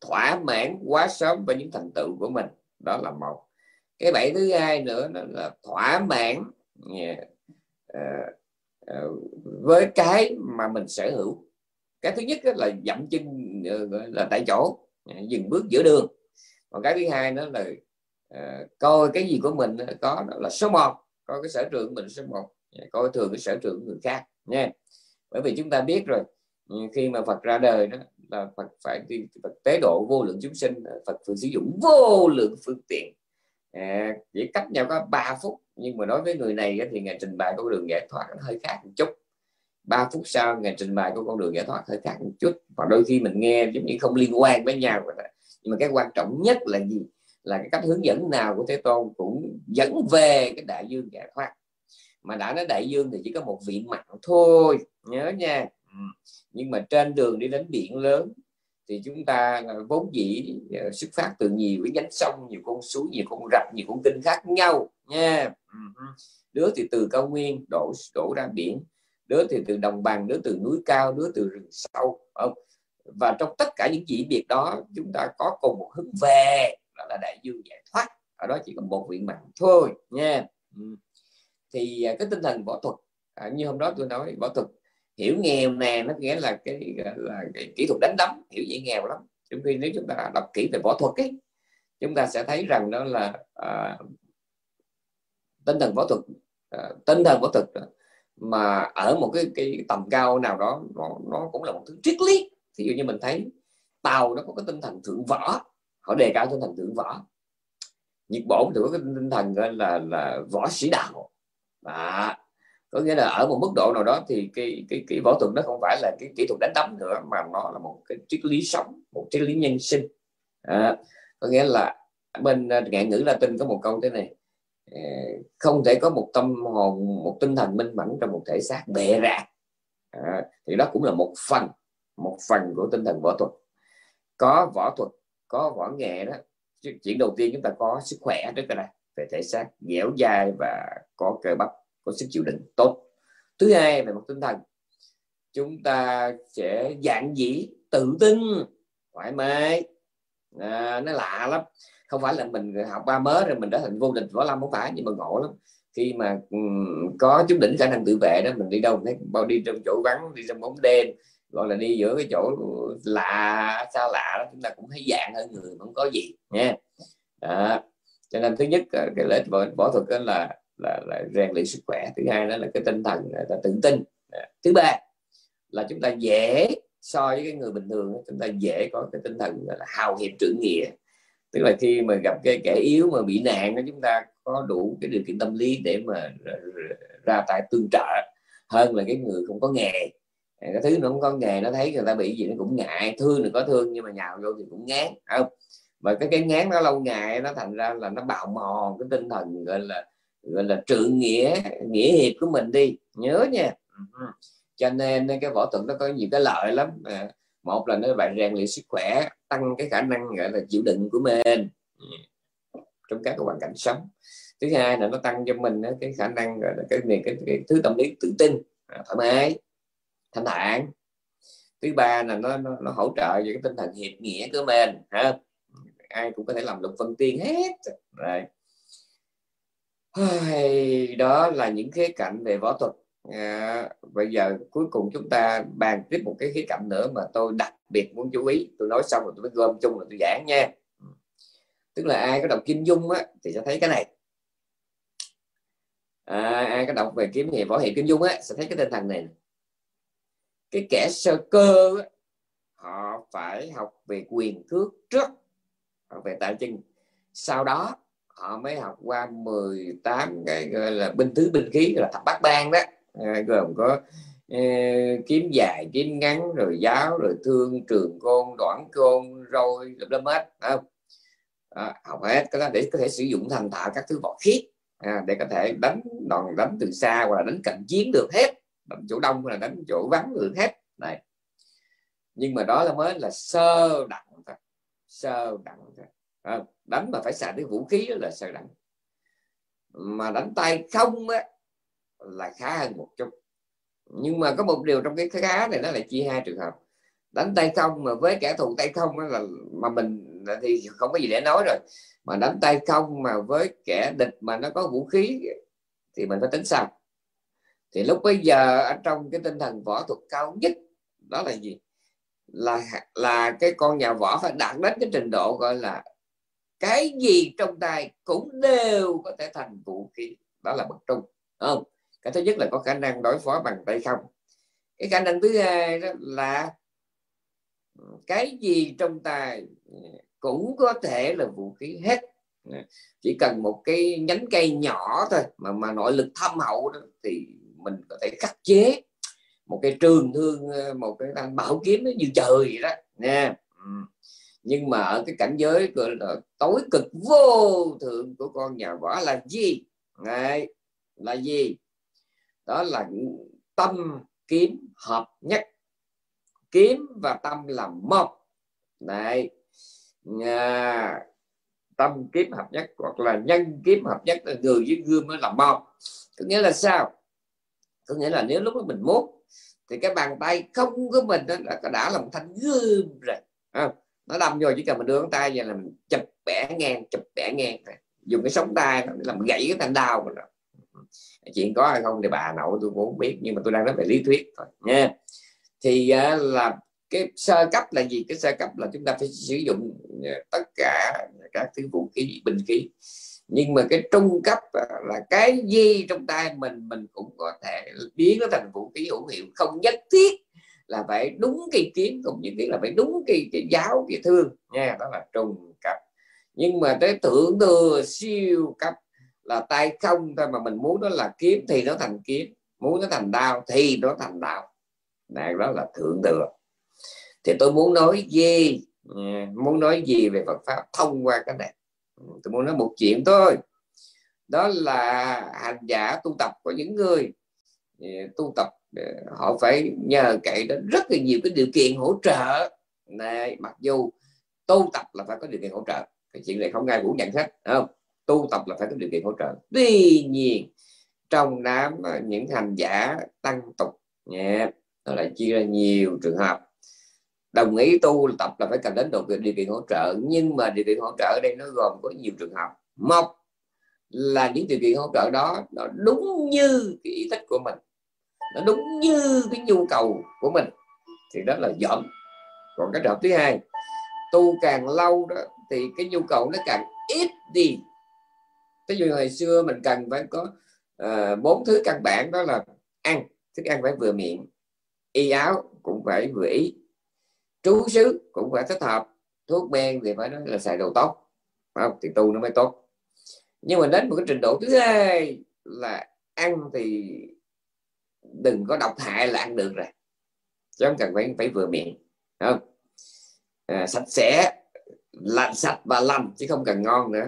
Speaker 1: thỏa mãn quá sớm với những thành tựu của mình đó là một. Cái bẫy thứ hai nữa là thỏa mãn yeah, ờ, ờ, với cái mà mình sở hữu. Cái thứ nhất là dậm chân ờ, là tại chỗ dừng bước giữa đường. Còn cái thứ hai nữa là coi cái gì của mình có đó là số một coi cái sở trường của mình số một coi thường cái sở trường của người khác nha. Bởi vì chúng ta biết rồi khi mà Phật ra đời đó là Phật phải đi Phật tế độ vô lượng chúng sinh à, Phật thường sử dụng vô lượng phương tiện. À, chỉ cách nhau có 3 phút nhưng mà nói với người này thì ngày trình bày con đường giải thoát hơi khác một chút. 3 phút sau ngày trình bày của con đường giải thoát hơi khác một chút. Và đôi khi mình nghe giống như không liên quan với nhau nhưng mà cái quan trọng nhất là gì? Là cái cách hướng dẫn nào của Thế Tôn cũng dẫn về cái đại dương giải thoát. Mà đã nói đại dương thì chỉ có một vị mặn thôi nhớ nha nhưng mà trên đường đi đến biển lớn thì chúng ta vốn dĩ ờ, xuất phát từ nhiều cái nhánh sông nhiều con suối nhiều con rạch nhiều con kênh khác nhau nha. Ừ, đứa thì từ cao nguyên đổ đổ ra biển đứa thì từ đồng bằng đứa từ núi cao đứa từ rừng sâu không? Và trong tất cả những chỉ biệt đó chúng ta có cùng một hướng về đó là đại dương giải thoát. Ở đó chỉ còn một vị mạng thôi nha. Ừ, thì à, cái tinh thần võ thuật à, như hôm đó tôi nói võ thuật hiểu nghèo nè nó nghĩa là cái là cái kỹ thuật đánh đấm hiểu dễ nghèo lắm. Trong khi nếu chúng ta đọc kỹ về võ thuật ấy chúng ta sẽ thấy rằng đó là à, tinh thần võ thuật à, tinh thần võ thuật mà ở một cái cái tầm cao nào đó nó, nó cũng là một thứ triết lý. Ví dụ như mình thấy tàu nó có cái tinh thần thượng võ họ đề cao tinh thần thượng võ. Nhật bổn thì có cái tinh thần gọi là là võ sĩ đạo. Đó có nghĩa là ở một mức độ nào đó thì cái cái cái võ thuật nó không phải là cái kỹ thuật đánh đấm nữa mà nó là một cái triết lý sống một triết lý nhân sinh. À, có nghĩa là bên à, ngạn ngữ Latin có một câu thế này à, không thể có một tâm hồn một tinh thần minh mẫn trong một thể xác bệ rạc à, thì đó cũng là một phần một phần của tinh thần võ thuật. Có võ thuật có võ nghệ đó chuyện đầu tiên chúng ta có sức khỏe trước cái này về thể xác dẻo dai và có cơ bắp có sức chịu đựng tốt. Thứ hai về mặt tinh thần chúng ta sẽ dạng dĩ tự tin thoải mái. À, nó lạ lắm. Không phải là mình học ba mớ rồi mình trở thành vô địch võ lâm không phải nhưng mà ngộ lắm. Khi mà um, có chút đỉnh khả năng tự vệ đó mình đi đâu thấy bao đi trong chỗ vắng đi trong bóng đêm gọi là đi giữa cái chỗ lạ xa lạ đó chúng ta cũng thấy dạng hơn người không có gì nha. Đó. cho nên thứ nhất à, cái lễ võ, võ thuật đó là là, là rèn luyện sức khỏe. Thứ hai đó là cái tinh thần là tự tin. Dạ. Thứ ba là chúng ta dễ so với cái người bình thường chúng ta dễ có cái tinh thần là hào hiệp trưởng nghĩa. Tức là khi mà gặp cái kẻ yếu mà bị nạn chúng ta có đủ cái điều kiện tâm lý để mà ra tay tương trợ hơn là cái người không có nghề. Cái thứ nó không có nghề nó thấy người ta bị gì nó cũng ngại. Thương thì có thương nhưng mà nhào vô thì cũng ngán. Không? Và cái cái ngán nó lâu ngày nó thành ra là nó bào mòn cái tinh thần gọi là gọi là trượng nghĩa nghĩa hiệp của mình đi. Nhớ nha. Ừ. Cho nên cái võ thuật nó có nhiều cái lợi lắm. À, một là nó bạn rèn luyện sức khỏe tăng cái khả năng gọi là chịu đựng của mình. Ừ. Trong các cái hoàn cảnh sống. Thứ hai là nó tăng cho mình cái khả năng gọi là cái cái, cái, cái thứ tâm lý tự tin à, thoải mái thanh thản. Thứ ba là nó, nó, nó hỗ trợ cho cái tinh thần hiệp nghĩa của mình ha. Ai cũng có thể làm lục phân tiên hết. Rồi đó là những khía cạnh về võ thuật. À, bây giờ cuối cùng chúng ta bàn tiếp một cái khía cạnh nữa mà tôi đặc biệt muốn chú ý. Tôi nói xong rồi tôi mới gom chung rồi tôi giảng nha. Tức là ai có đọc kim dung á thì sẽ thấy cái này. À, ai có đọc về kiếm hiệp võ hiệp kim dung á sẽ thấy cái tinh thần này cái kẻ sơ cơ á, họ phải học về quyền thước trước học về tài chân sau đó họ mới học qua 18 cái gọi là binh thứ binh khí là thập bát ban đó. À, gồm có ờ, kiếm dài kiếm ngắn rồi giáo rồi thương trường côn đoạn côn rồi lập lâm hết không? À, học hết cái đó để có thể sử dụng thành thạo các thứ võ khí à, để có thể đánh đòn đánh từ xa hoặc là đánh cận chiến được hết đánh chỗ đông là đánh chỗ vắng được hết. Này nhưng mà đó là mới là sơ đẳng thôi sơ đẳng thôi à, đánh mà phải xài cái vũ khí là sợ đánh? Mà đánh tay không á, là khá hơn một chút. Nhưng mà có một điều trong cái khá này nó là chia hai trường hợp. Đánh tay không mà với kẻ thù tay không là mà mình thì không có gì để nói rồi. Mà đánh tay không mà với kẻ địch mà nó có vũ khí thì mình phải tính sao? Thì lúc bây giờ ở trong cái tinh thần võ thuật cao nhất đó là gì? Là là cái con nhà võ phải đạt đến cái trình độ gọi là cái gì trong tay cũng đều có thể thành vũ khí. Đó là bậc trung không? Cái thứ nhất là có khả năng đối phó bằng tay không. Cái khả năng thứ hai đó là cái gì trong tay cũng có thể là vũ khí hết. Chỉ cần một cái nhánh cây nhỏ thôi mà mà nội lực thâm hậu đó, thì mình có thể khắc chế một cái trường thương một cái thanh bảo kiếm nó như trời vậy đó. Nha. Ừ nhưng mà ở cái cảnh giới gọi là tối cực vô thượng của con nhà võ là gì? Đấy, là gì? Đó là tâm kiếm hợp nhất. Kiếm và tâm là một. Này à, tâm kiếm hợp nhất hoặc là nhân kiếm hợp nhất là người với gươm mới là một. Có nghĩa là sao? Có nghĩa là nếu lúc đó mình muốn thì cái bàn tay không của mình đó là đã là một thanh gươm rồi. À, nó đâm vô chỉ cần mình đưa ngón tay vậy là mình chụp bẻ ngang chụp bẻ ngang dùng cái sống tay làm gãy cái thanh đau. mình rồi. Chuyện có hay không thì bà nội tôi cũng không biết nhưng mà tôi đang nói về lý thuyết thôi nha. Thì uh, là cái sơ cấp là gì? Cái sơ cấp là chúng ta phải sử dụng à, tất cả các thứ vũ khí binh khí. Nhưng mà cái trung cấp à, là cái gì trong tay mình mình cũng có thể biến nó thành vũ khí hữu hiệu không nhất thiết là phải đúng cái kiếm cũng như là phải đúng cái cái giáo, cái thương. Nha, đó là trùng cấp nhưng mà tới thượng thừa siêu cấp là tay không thôi mà mình muốn nó là kiếm thì nó thành kiếm, muốn nó thành đao thì nó thành đao. Này đó là thượng thừa thì tôi muốn nói gì? Muốn nói gì về Phật pháp? Thông qua cái này. Tôi muốn nói một chuyện thôi. Đó là hành giả tu tập của những người à, tu tập Ờ, họ phải nhờ cậy đến rất là nhiều cái điều kiện hỗ trợ. Này mặc dù tu tập là phải có điều kiện hỗ trợ, cái chuyện này không ai cũng nhận hết không? Tu tập là phải có điều kiện hỗ trợ. Tuy nhiên, trong đám ờ, những hành giả tăng tục nhé nó lại chia ra nhiều trường hợp. Đồng ý tu tập là phải cần đến độ điều kiện hỗ trợ, nhưng mà điều kiện hỗ trợ ở đây nó gồm có nhiều trường hợp. Một là những điều kiện hỗ trợ đó nó đúng như cái ý thích của mình nó đúng như cái nhu cầu của mình. Thì đó là dọn còn cái trường thứ hai tu càng lâu đó thì cái nhu cầu nó càng ít đi. Ví dụ hồi xưa mình cần phải có uh, bốn thứ căn bản đó là ăn thức ăn phải vừa miệng y áo cũng phải vừa ý trú xứ cũng phải thích hợp thuốc men thì phải nói là xài đồ tốt không? thì tu nó mới tốt. Nhưng mà đến một cái trình độ thứ hai là ăn thì đừng có độc hại là ăn được rồi. Chứ không cần phải phải vừa miệng không? À, sạch sẽ lạnh sạch và lành chứ không cần ngon nữa.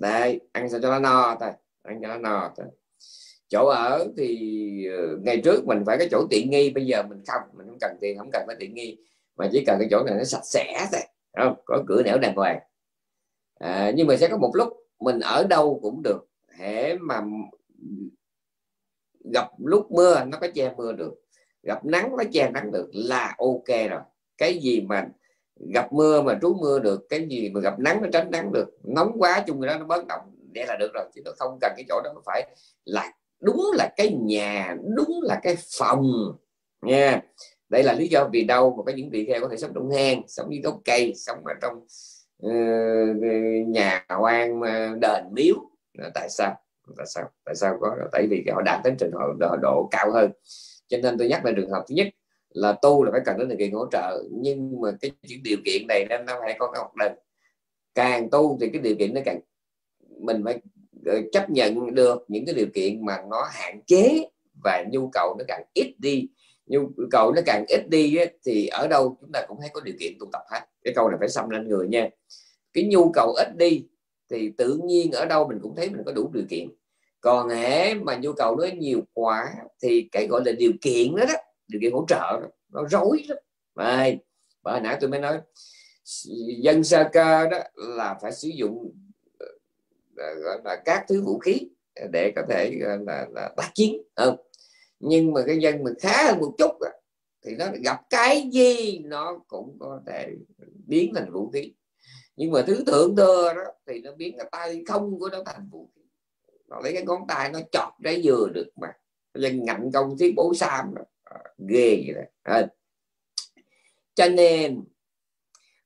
Speaker 1: Đây ăn sao cho nó no thôi ăn cho nó no thôi. Chỗ ở thì ờ, ngày trước mình phải cái chỗ tiện nghi bây giờ mình không mình không cần tiền không cần phải tiện nghi. Mà chỉ cần cái chỗ này nó sạch sẽ thôi không? Có cửa nẻo đàng hoàng. À, nhưng mà sẽ có một lúc mình ở đâu cũng được. Hễ mà gặp lúc mưa nó có che mưa được. Gặp nắng nó che nắng được là ok rồi. Cái gì mà gặp mưa mà trú mưa được cái gì mà gặp nắng nó tránh nắng được nóng quá chung đó nó bớt động để là được rồi. Chứ nó không cần cái chỗ đó phải là đúng là cái nhà đúng là cái phòng nha. Đây là lý do vì đâu mà có những vị kheo có thể sống trong hang sống dưới gốc cây sống ở trong uh, nhà quan đền miếu. Tại sao? Tại sao? Tại sao có? Tại vì họ đạt đến trình độ, độ, độ cao hơn. Cho nên tôi nhắc lại trường hợp thứ nhất là tu là phải cần đến điều kiện hỗ trợ nhưng mà cái những điều kiện này nên nó phải có cái học động. Càng tu thì cái điều kiện nó càng mình phải ờ, chấp nhận được những cái điều kiện mà nó hạn chế và nhu cầu nó càng ít đi. Nhu cầu nó càng ít đi ấy, thì ở đâu chúng ta cũng thấy có điều kiện tu tập hết. Cái câu này phải xâm lên người nha. Cái nhu cầu ít đi thì tự nhiên ở đâu mình cũng thấy mình có đủ điều kiện còn hễ mà nhu cầu nó nhiều quá thì cái gọi là điều kiện đó đó điều kiện hỗ trợ đó, nó rối lắm. Đấy. và hồi nãy tôi mới nói dân sơ cơ đó là phải sử dụng ờ, gọi là các thứ vũ khí để có thể là, là tác chiến. Không nhưng mà cái dân mình khá hơn một chút đó, thì nó gặp cái gì nó cũng có thể biến thành vũ khí. Nhưng mà thứ thượng thừa đó thì nó biến cái tay không của nó thành vũ khí nó lấy cái ngón tay nó chọt trái dừa được mà. Dân ngạnh công thí bố sam. À, ghê vậy đó. À. cho nên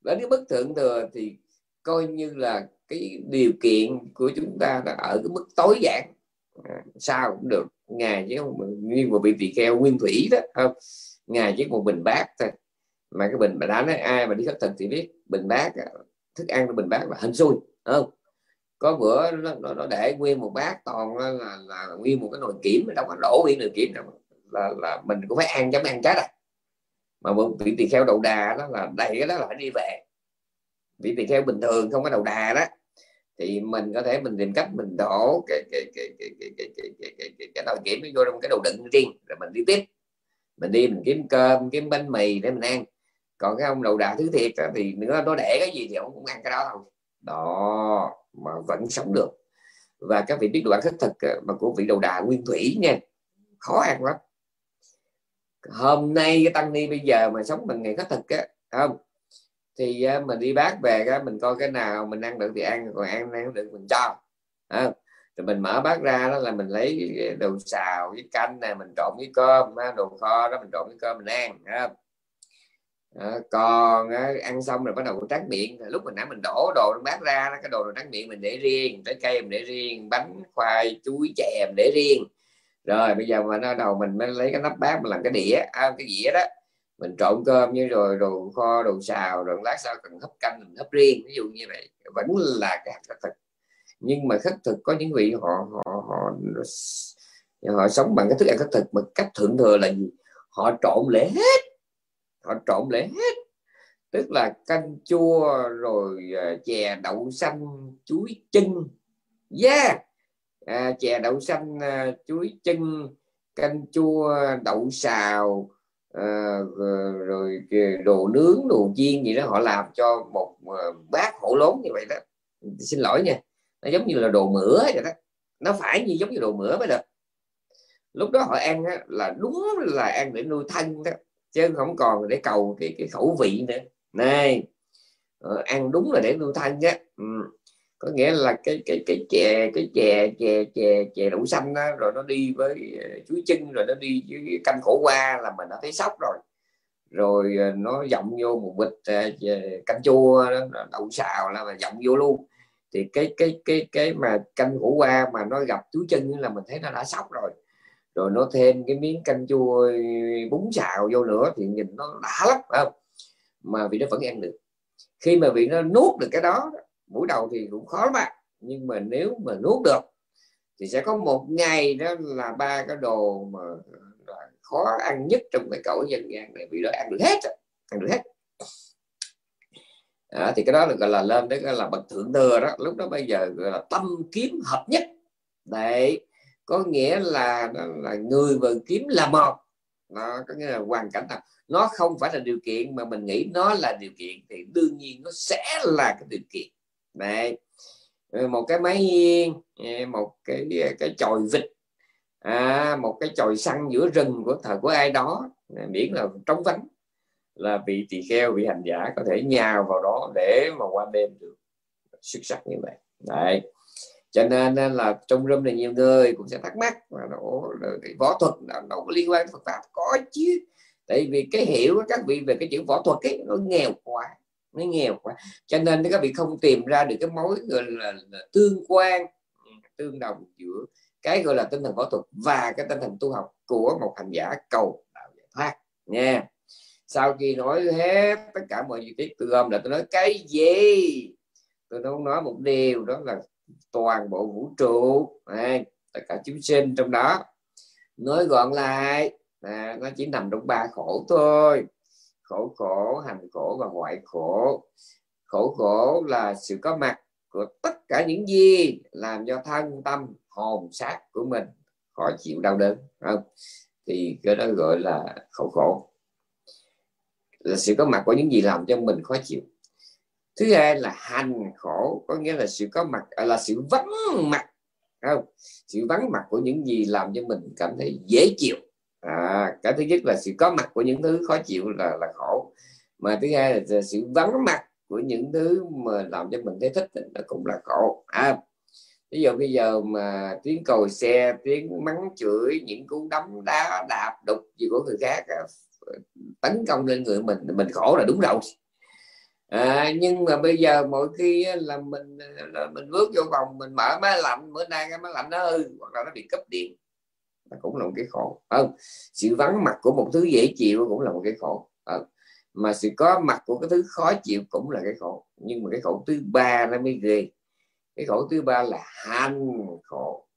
Speaker 1: đến cái bức thượng thừa thì coi như là cái điều kiện của chúng ta là ở cái mức tối giản. À, sao cũng được. Ngài chứ không như một bị tỳ kheo nguyên thủy đó không? Ngài chỉ một bình bát thôi. Mà cái bình mà đã nói ai mà đi khất thực thì biết bình bát à, thức ăn của bình bát là hình xui không? Có bữa nó, nó, nó để nguyên một bát toàn là, là, là nguyên một cái nồi kiểm đâu có đổ nguyên nồi kiểm đâu là, là mình cũng phải ăn chấm ăn chết à mà một vị tỳ kheo đầu đà đó là đầy cái đó là phải đi về vị tỳ kheo bình thường không có đầu đà đó thì mình có thể mình tìm cách mình đổ cái cái cái cái cái cái cái cái cái, cái, cái nồi kiểm vô trong cái đầu đựng riêng rồi mình đi tiếp mình đi mình kiếm cơm kiếm bánh mì để mình ăn còn cái ông đầu đà thứ thiệt thì nữa nó để cái gì thì ông cũng ăn cái đó thôi đó, mà vẫn sống được và các vị biết đồ ăn khất thực mà của vị đầu đà nguyên thủy nha, khó ăn lắm hôm nay cái tăng ni bây giờ mà sống bằng ngày khất thực á, không thì mình đi bác về cái mình coi cái nào mình ăn được thì ăn, còn ăn ăn được mình cho, không? thì mình mở bát ra đó là mình lấy đồ xào với canh này mình trộn với cơm đồ kho đó mình trộn với cơm mình ăn, không? À, còn à, ăn xong rồi bắt đầu tráng miệng. Lúc mình nãy mình đổ đồ trong bát ra cái đồ tráng miệng mình để riêng trái cây mình để riêng bánh khoai chuối chè mình để riêng. Rồi bây giờ mà nó đầu mình mới lấy cái nắp bát mình làm cái đĩa à, cái dĩa đó. Mình trộn cơm như rồi đồ kho đồ xào rồi lát sau cần hấp canh mình hấp riêng. Ví dụ như vậy vẫn là cái hạt thực. Nhưng mà khất thực có những vị họ họ họ họ sống bằng cái thức ăn khất thực mà cách thượng thừa là gì? Họ trộn lễ hết họ trộn lại hết. Tức là canh chua rồi uh, chè đậu xanh chuối chân yeah! À, chè đậu xanh uh, chuối chân canh chua đậu xào uh, rồi đồ nướng đồ chiên gì đó họ làm cho một uh, bát hổ lốn như vậy đó. Xin lỗi nha nó giống như là đồ mửa vậy đó. Nó phải như giống như đồ mửa mới được lúc đó họ ăn á, là đúng là ăn để nuôi thân đó chứ không còn để cầu cái, cái khẩu vị nữa. Này ờ, ăn đúng là để nuôi thân nhé ừ. có nghĩa là cái cái cái chè cái chè chè chè chè đậu xanh đó, rồi nó đi với ờ, chuối chân rồi nó đi với canh khổ qua là mình đã thấy sốc rồi. Rồi ờ, nó dọng vô một bịch ờ, canh chua đó, đậu xào là mà dọng vô luôn. Thì cái cái cái cái mà canh khổ qua mà nó gặp chuối chân là mình thấy nó đã sốc rồi rồi nó thêm cái miếng canh chua bún xào vô nữa thì nhìn nó đã lắm phải không? Mà vị nó vẫn ăn được. Khi mà vị nó nuốt được cái đó buổi đầu thì cũng khó lắm bạn nhưng mà nếu mà nuốt được thì sẽ có một ngày đó là ba cái đồ mà khó ăn nhất trong cái cõi dân gian này. Vì nó ăn được hết ăn được hết. À, thì cái đó là gọi là lên đấy là bậc thượng thừa đó. Lúc đó bây giờ gọi là tâm kiếm hợp nhất. Đấy có nghĩa là là người và kiếm là một. Nó có nghĩa là hoàn cảnh nào. Nó không phải là điều kiện mà mình nghĩ nó là điều kiện thì đương nhiên nó sẽ là cái điều kiện. Đấy. Ờ, một cái máy hiên ờ, một cái ờ, cái chòi vịt à, một cái chòi xăng giữa rừng của thời của ai đó. Miễn là trống vắng là vị tỳ kheo vị hành giả có thể nhào vào đó để mà qua đêm được. Xuất sắc như vậy. Đấy cho nên là trong room này nhiều người cũng sẽ thắc mắc là nó cái võ thuật nó, nó có liên quan Phật pháp. Có chứ. Tại vì cái hiểu của các vị về cái chữ võ thuật ấy nó nghèo quá nó nghèo quá. Cho nên các vị không tìm ra được cái mối gọi là, là tương quan tương đồng giữa cái gọi là tinh thần võ thuật và cái tinh thần tu học của một hành giả cầu đạo giải thoát nha. Sau khi nói hết tất cả mọi chi tiết tôi gom là tôi nói cái gì? Tôi không nói một điều đó là toàn bộ vũ trụ. Này, tất cả chúng sinh trong đó. Nói gọn lại. À, nó chỉ nằm trong ba khổ thôi. Khổ khổ hành khổ và ngoại khổ. Khổ khổ là sự có mặt của tất cả những gì làm cho thân tâm hồn xác của mình khó chịu đau đớn không? Thì cái đó gọi là khổ khổ. Là sự có mặt của những gì làm cho mình khó chịu thứ hai là hành khổ có nghĩa là sự có mặt à, là sự vắng mặt không? Sự vắng mặt của những gì làm cho mình cảm thấy dễ chịu. À, cái thứ nhất là sự có mặt của những thứ khó chịu là là khổ. Mà thứ hai là sự vắng mặt của những thứ mà làm cho mình thấy thích thì nó cũng là khổ. À, ví dụ bây giờ mà tiếng còi xe tiếng mắng chửi những cú đấm đá đạp đục gì của người khác à, tấn công lên người mình mình khổ là đúng rồi à, nhưng mà bây giờ mỗi khi là mình là mình bước vô phòng mình mở máy lạnh bữa nay cái máy lạnh nó hư hoặc là nó bị cấp điện. Nó cũng là một cái khổ. Không sự vắng mặt của một thứ dễ chịu cũng là một cái khổ. À, mà sự có mặt của cái thứ khó chịu cũng là cái khổ. Nhưng mà cái khổ thứ ba nó mới ghê. Cái khổ thứ ba là hành khổ.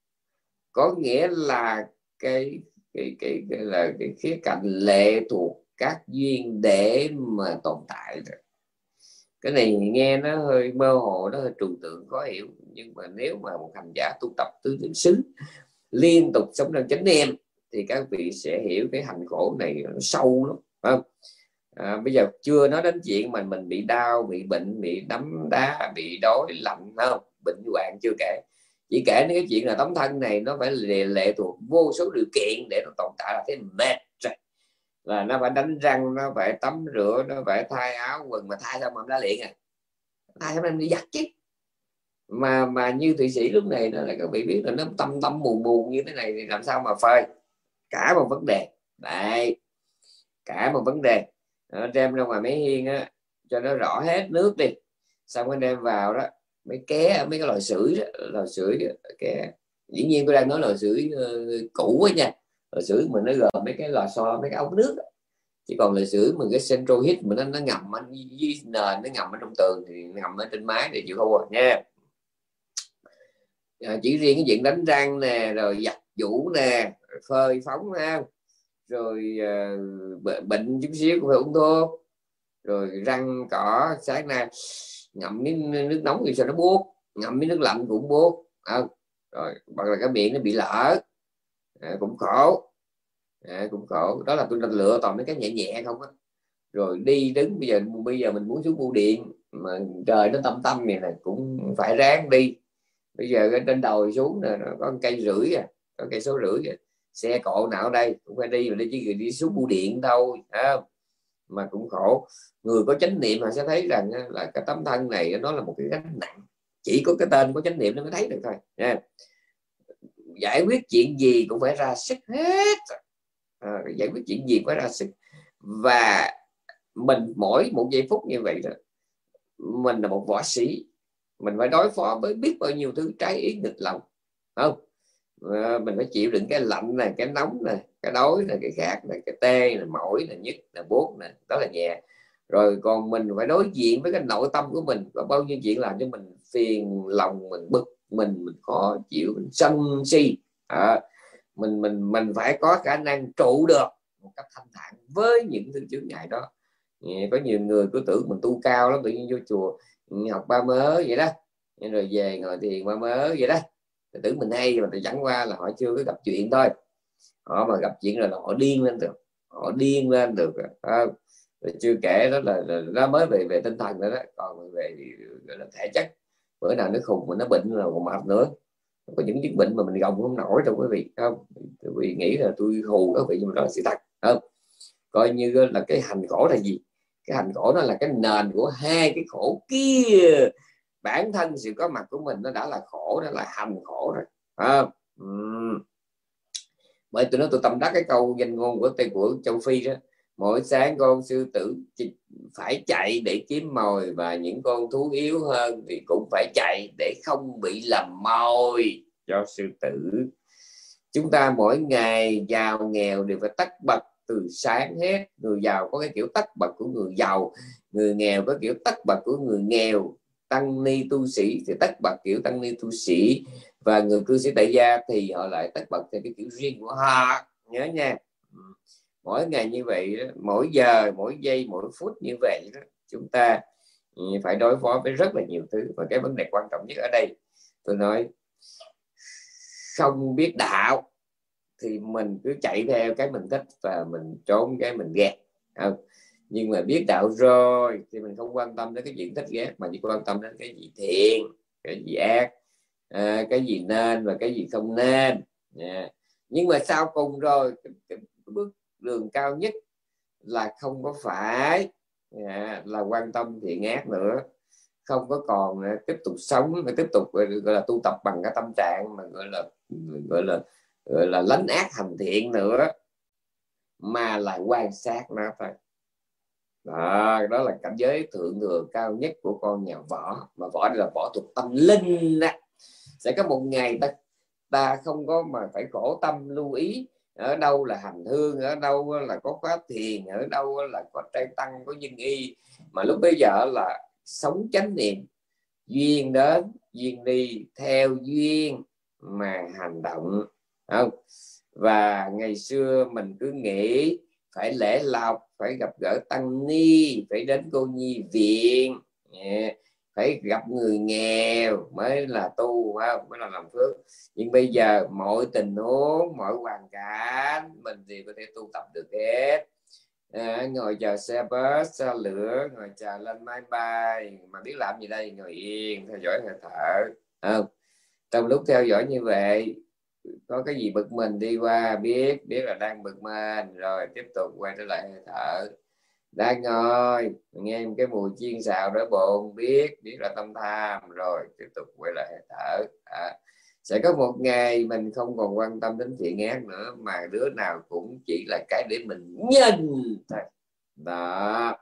Speaker 1: Có nghĩa là cái cái cái, cái là cái khía cạnh lệ thuộc các duyên để mà tồn tại rồi cái này nghe nó hơi mơ hồ nó hơi trừu tượng khó hiểu. Nhưng mà nếu mà một hành giả tu tập tứ niệm xứ liên tục sống trong chánh niệm thì các vị sẽ hiểu cái hành khổ này nó sâu lắm không? À, bây giờ chưa nói đến chuyện mà mình bị đau bị bệnh bị đấm đá bị đói lạnh không? Bệnh hoạn chưa kể. Chỉ kể đến cái chuyện là tấm thân này nó phải lệ, lệ thuộc vô số điều kiện để nó tồn tại là cái mệt là nó phải đánh răng nó phải tắm rửa nó phải thay áo quần mà thay xong mà đã liền à? Thay xong em đi giặt chứ? Mà mà như thụy sĩ lúc này nó là các vị biết là nó tâm tâm buồn buồn như thế này thì làm sao mà phơi? Cả một vấn đề. Đấy. Cả một vấn đề. Nó đem ra ngoài mấy hiên á cho nó rõ hết nước đi. Xong anh đem vào đó mấy ké mấy cái lò sưởi đó, lò sưởi ké. Dĩ nhiên tôi đang nói lò sưởi uh, cũ quá nha lịch sử mình nó gồm mấy cái lò xo mấy cái ống nước đó. chỉ còn lịch sử mình cái central heat mình nó, nó ngầm ở dưới nền nó ngầm ở trong tường thì nó ngầm ở trên mái thì chịu không rồi nha. À, chỉ riêng cái chuyện đánh răng nè rồi giặt vũ nè phơi phóng ha. Rồi uh, bệnh chút xíu cũng phải uống thuốc. Rồi răng cỏ sáng nay ngậm miếng nước nóng thì sao nó buốt ngậm miếng nước lạnh cũng buốt. À, rồi hoặc là cái miệng nó bị lở à, cũng khổ. À, cũng khổ. Đó là tôi đang lựa toàn mấy cái nhẹ nhẹ không á. Rồi đi đứng bây giờ bây giờ mình muốn xuống bưu điện mà trời nó tâm tâm này là cũng phải ráng đi. Bây giờ cái trên đầu xuống nè có một cây rưỡi à có cây số rưỡi à. xe cộ nào đây cũng phải đi mà đi chứ đi xuống bưu điện đâu, à, mà cũng khổ. Người có chánh niệm họ sẽ thấy rằng là cái tấm thân này nó là một cái gánh nặng. Chỉ có cái tên có chánh niệm nó mới thấy được thôi nha giải quyết chuyện gì cũng phải ra sức hết. À, giải quyết chuyện gì cũng phải ra sức. Và mình mỗi một giây phút như vậy đó mình là một võ sĩ. Mình phải đối phó với biết bao nhiêu thứ trái ý nghịch lòng không? À, mình phải chịu đựng cái lạnh này cái nóng này cái đói này cái khát này cái tê này mỏi này nhức này buốt này đó là nhẹ rồi còn mình phải đối diện với cái nội tâm của mình. Có bao nhiêu chuyện làm cho mình phiền lòng mình bực mình mình khó chịu mình sân si. À, mình mình mình phải có khả năng trụ được một cách thanh thản với những thứ chướng ngại đó. Có nhiều người cứ tưởng mình tu cao lắm tự nhiên vô chùa ừ, học ba mớ vậy đó. Rồi về ngồi thiền ba mớ vậy đó. Tưởng mình hay mà thì chẳng qua là họ chưa có gặp chuyện thôi. Họ mà gặp chuyện rồi là họ điên lên được. Họ điên lên được à, chưa kể đó là, là nó mới về về tinh thần nữa đó. còn về gọi là thể chất. Bữa nào nó khùng mà nó bệnh là còn mệt nữa. Có những chứng bệnh mà mình gồng không nổi đâu quý vị không? Vì nghĩ là tôi hù đó vị nhưng mà đó là sự thật không? Coi như là cái hành khổ là gì? Cái hành khổ nó là cái nền của hai cái khổ kia. Bản thân sự có mặt của mình nó đã là khổ đó là hành khổ rồi không? Uhm. bởi tôi nói tôi tâm đắc cái câu danh ngôn của tây của châu phi đó mỗi sáng con sư tử phải chạy để kiếm mồi và những con thú yếu hơn thì cũng phải chạy để không bị lầm mồi cho sư tử. Chúng ta mỗi ngày giàu nghèo đều phải tắt bật từ sáng hết. Người giàu có cái kiểu tắt bật của người giàu, người nghèo có kiểu tắt bật của người nghèo. Tăng ni tu sĩ thì tắt bật kiểu tăng ni tu sĩ và người cư sĩ tại gia thì họ lại tắt bật theo cái kiểu riêng của họ. Nhớ nha mỗi ngày như vậy đó, mỗi giờ mỗi giây mỗi phút như vậy đó, chúng ta ừ, phải đối phó với rất là nhiều thứ và cái vấn đề quan trọng nhất ở đây tôi nói không biết đạo thì mình cứ chạy theo cái mình thích và mình trốn cái mình ghét không? nhưng mà biết đạo rồi thì mình không quan tâm đến cái chuyện thích ghét mà chỉ quan tâm đến cái gì thiện cái gì ác à, cái gì nên và cái gì không nên yeah. nhưng mà sau cùng rồi cái, cái bước đường cao nhất là không có phải à, là quan tâm thiện ác nữa không có còn à, tiếp tục sống mà tiếp tục à, gọi là tu tập bằng cái tâm trạng mà gọi là gọi là gọi là lánh ác hành thiện nữa mà là quan sát nó thôi đó, đó là cảnh giới thượng thừa cao nhất của con nhà võ mà võ đây là võ thuộc tâm linh đó. sẽ có một ngày ta ta không có mà phải khổ tâm lưu ý ở đâu là hành hương, ở đâu là có khóa thiền, ở đâu là có trai tăng, có nhân y. Mà lúc bây giờ là sống chánh niệm, duyên đến, duyên đi, theo duyên mà hành động. Không? Và ngày xưa mình cứ nghĩ phải lễ lọc, phải gặp gỡ tăng ni, phải đến cô nhi viện. Dạ phải gặp người nghèo mới là tu không? Mới là làm phước. Nhưng bây giờ mọi tình huống mọi hoàn cảnh mình thì có thể tu tập được hết. À, ngồi chờ xe bus xe lửa ngồi chờ lên máy bay. Mà biết làm gì đây? Ngồi yên theo dõi hơi thở không? Trong lúc theo dõi như vậy có cái gì bực mình đi qua biết biết là đang bực mình rồi tiếp tục quay trở lại hơi thở đang ngồi nghe cái mùi chiên xào đó bồn biết biết là tâm tham. Rồi tiếp tục quay lại thở. À, sẽ có một ngày mình không còn quan tâm đến chuyện ác nữa mà đứa nào cũng chỉ là cái để mình nhìn. Thôi đó.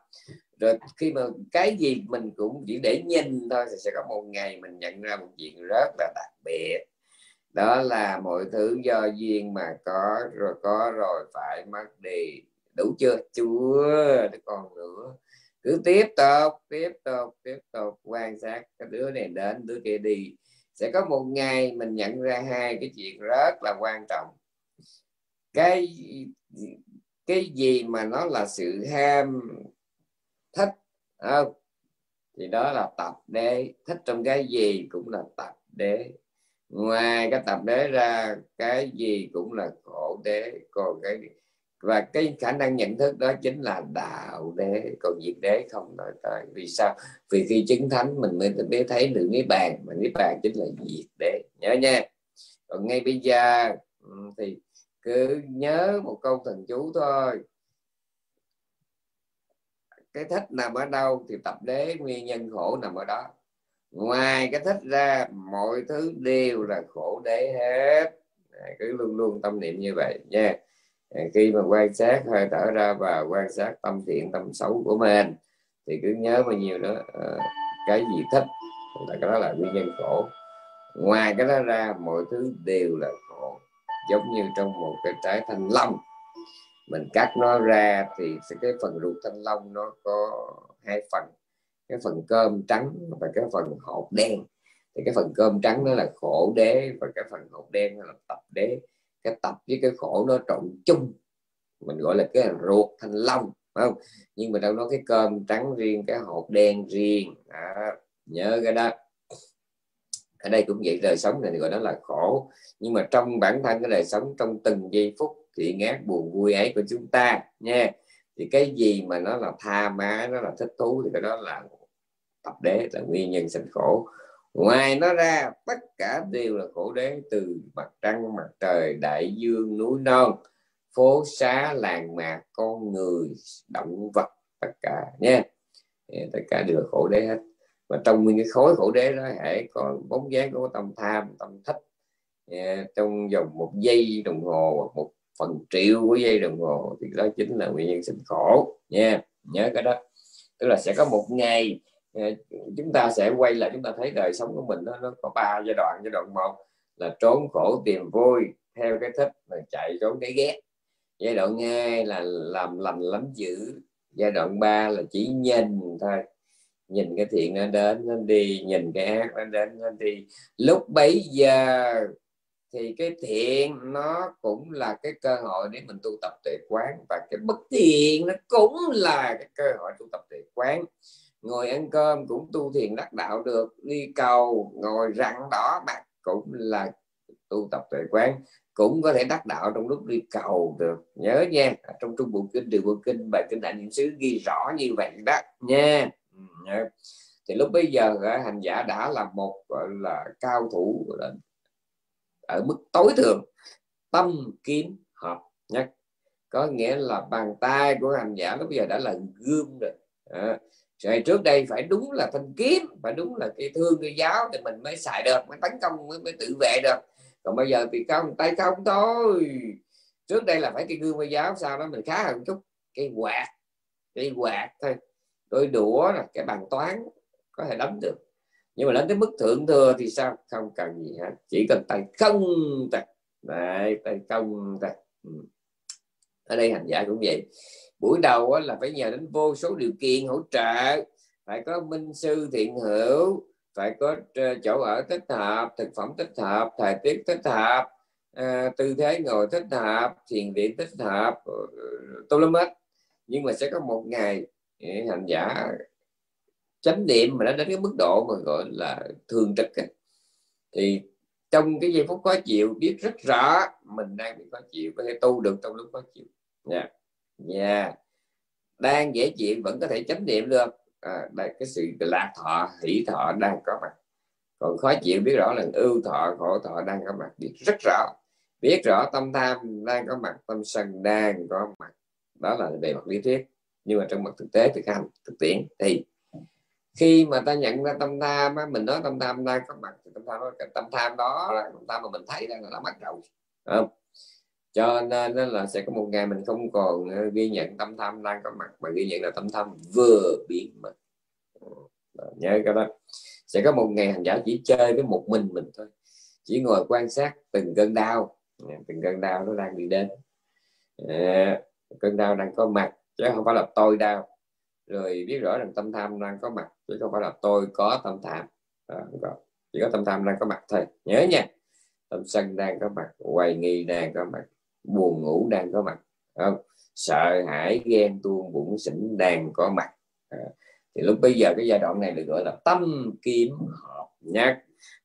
Speaker 1: Rồi khi mà cái gì mình cũng chỉ để nhìn thôi thì sẽ có một ngày mình nhận ra một chuyện rất là đặc biệt. Đó là mọi thứ do duyên mà có rồi có rồi phải mất đi đủ chưa? Chưa còn nữa. Cứ tiếp tục tiếp tục tiếp tục. Quan sát cái đứa này đến, đứa kia đi. Sẽ có một ngày mình nhận ra hai cái chuyện rất là quan trọng. Cái cái gì mà nó là sự ham, thích không thì đó là tập đế. Thích trong cái gì cũng là tập đế. Ngoài cái tập đế ra, cái gì cũng là khổ đế. Còn cái và cái khả năng nhận thức đó chính là đạo đế còn diệt đế không nói tới vì sao? Vì khi chứng thánh mình mới mới thấy được niết bàn, mà niết bàn chính là diệt đế. Nhớ nha. Còn ngay bây giờ ừ, thì cứ nhớ một câu thần chú thôi. Cái thích nằm ở đâu thì tập đế, nguyên nhân khổ nằm ở đó. Ngoài cái thích ra, mọi thứ đều là khổ đế hết. Cứ luôn luôn tâm niệm như vậy nha khi mà quan sát hơi thở ra và quan sát tâm thiện, tâm xấu của mình, thì cứ nhớ bao nhiêu nữa ờ, cái gì thích, là cái đó là nguyên nhân khổ. Ngoài cái đó ra, mọi thứ đều là khổ, giống như trong một cái trái thanh long. Mình cắt nó ra thì cái phần ruột thanh long nó có hai phần, cái phần cơm trắng và cái phần hột đen. Thì cái phần cơm trắng nó là khổ đế và cái phần hột đen là tập đế cái tập với cái khổ nó trộn chung. Mình gọi là cái ruột thanh long phải không? Nhưng mà đâu nó cái cơm trắng riêng cái hột đen riêng. À, nhớ cái đó. Ở đây cũng vậy đời sống này gọi đó là khổ. Nhưng mà trong bản thân cái đời sống trong từng giây phút thì ngát buồn vui ấy của chúng ta nha. Thì cái gì mà nó là tha má nó là thích thú thì cái đó là tập đế là nguyên nhân sinh khổ ngoài nó ra, tất cả đều là khổ đế từ mặt trăng, mặt trời, đại dương, núi non, phố xá, làng mạc, con người, động vật, tất cả, nha. Tất cả đều là khổ đế hết. Và trong nguyên cái khối khổ đế đó hãy có bóng dáng của tâm tham, tâm thích trong vòng một giây đồng hồ hoặc một phần triệu của giây đồng hồ, thì đó chính là nguyên nhân sinh khổ, nha. Nhớ cái đó. Tức là sẽ có một ngày Ờ, chúng ta sẽ quay lại chúng ta thấy đời sống của mình nó, nó có ba giai đoạn. Giai đoạn một là trốn khổ tìm vui theo cái thích mà chạy trốn cái ghét. Giai đoạn hai là làm lành lắm dữ. Giai đoạn ba là chỉ nhìn thôi. Nhìn cái thiện nó đến nó đi. Nhìn cái ác nó đến nó đi. Lúc bấy giờ thì cái thiện nó cũng là cái cơ hội để mình tu tập tuệ quán. Và cái bất thiện nó cũng là cái cơ hội tu tập tuệ quán ngồi ăn cơm cũng tu thiền đắc đạo được đi cầu ngồi rặn đỏ mặt cũng là tu tập tuệ quán cũng có thể đắc đạo trong lúc đi cầu được. Nhớ nha trong trung bộ kinh điều bộ kinh bài kinh đại niệm xứ ghi rõ như vậy đó nha. Ừ, Thì lúc bây giờ hành giả đã là một gọi là cao thủ ở mức tối thượng tâm kiếm hợp nhất. Có nghĩa là bàn tay của hành giả lúc bây giờ đã là gương rồi. À, rồi trước đây phải đúng là thanh kiếm phải đúng là cái thương cái giáo thì mình mới xài được mới tấn công mới, mới tự vệ được. Còn bây giờ thì không tay không thôi. Trước đây là phải cái gương cái giáo sau đó mình khá hơn chút. Cái quạt cái quạt thôi. Đôi đũa là cái bàn toán có thể đánh được. Nhưng mà đến cái mức thượng thừa thì sao? Không cần gì hết. Chỉ cần tay không thôi Đấy, tay không thôi ừ. ở đây hành giả cũng vậy buổi đầu là phải nhờ đến vô số điều kiện hỗ trợ phải có minh sư thiện hữu, phải có ờ, chỗ ở thích hợp, thực phẩm thích hợp, thời tiết thích hợp ờ, tư thế ngồi thích hợp, thiền viện thích hợp ờ, tôi lắm hết nhưng mà sẽ có một ngày hành giả chánh niệm mà nó đến cái mức độ mà gọi là thường trực ấy. thì trong cái giây phút khó chịu, biết rất rõ mình đang bị khó chịu, có thể tu được trong lúc khó chịu nha yeah yeah. đang dễ chịu vẫn có thể chánh niệm được. À, đây cái sự lạc thọ hỷ thọ đang có mặt. Còn khó chịu biết rõ là ưu thọ khổ thọ đang có mặt. Biết rất rõ. Biết rõ tâm tham đang có mặt tâm sân đang có mặt. Đó là về mặt lý thuyết. Nhưng mà trong mặt thực tế thực hành thực tiễn thì khi mà ta nhận ra tâm tham á, mình nói tâm tham đang có mặt thì tâm tham đó, tâm tham đó là tâm tham mà mình thấy đang là mất rồi không? Cho nên là sẽ có một ngày mình không còn ờ, ghi nhận tâm tham đang có mặt mà ghi nhận là tâm tham vừa biến mất ờ, nhớ cái đó. Sẽ có một ngày hành giả chỉ chơi với một mình mình thôi. Chỉ ngồi quan sát từng cơn đau. Ờ, từng cơn đau nó đang đi đến. À, cơn đau đang có mặt chứ không phải là tôi đau. Rồi biết rõ rằng tâm tham đang có mặt chứ không phải là tôi có tâm tham. À, chỉ có tâm tham đang có mặt thôi. Nhớ nha. Tâm sân đang có mặt hoài nghi đang có mặt buồn ngủ đang có mặt. Không? sợ hãi ghen tuông bụng xỉn đang có mặt. À, thì lúc bây giờ cái giai đoạn này được gọi là tâm kiếm hợp nhắc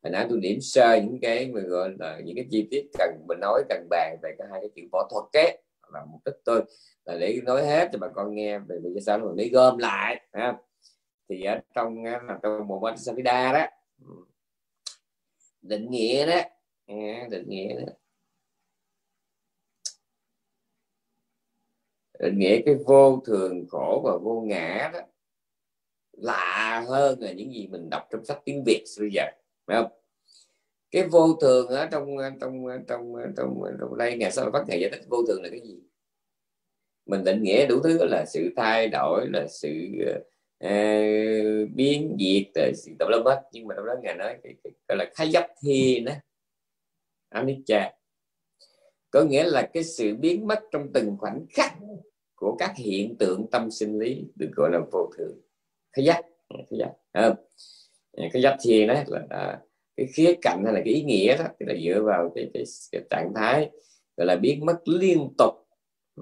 Speaker 1: hồi nãy tôi điểm sơ những cái mà gọi là những cái chi tiết cần mình nói cần bàn về cái hai cái chữ võ thuật kế là mục đích tôi là để nói hết cho bà con nghe về vì sao mình lấy gom lại ha. thì ở trong là trong bộ môn Savida đó định nghĩa đó định nghĩa đó. Định nghĩa cái vô thường khổ và vô ngã đó lạ hơn là những gì mình đọc trong sách tiếng Việt bây giờ phải không? Cái vô thường ở trong trong trong trong trong đây ngày sau bắt ngày giải thích vô thường là cái gì? Mình định nghĩa đủ thứ là sự thay đổi là sự uh, biến diệt là sự tập lâm hết. Nhưng mà trong đó ngài nói cái, cái, gọi là khai dấp thiên đó anicca. Có nghĩa là cái sự biến mất trong từng khoảnh khắc của các hiện tượng tâm sinh lý được gọi là vô thường. Cái giác cái giác. À, cái giác thiền đó là à, cái khía cạnh hay là cái ý nghĩa đó thì là dựa vào cái, cái, cái trạng thái gọi là biến mất liên tục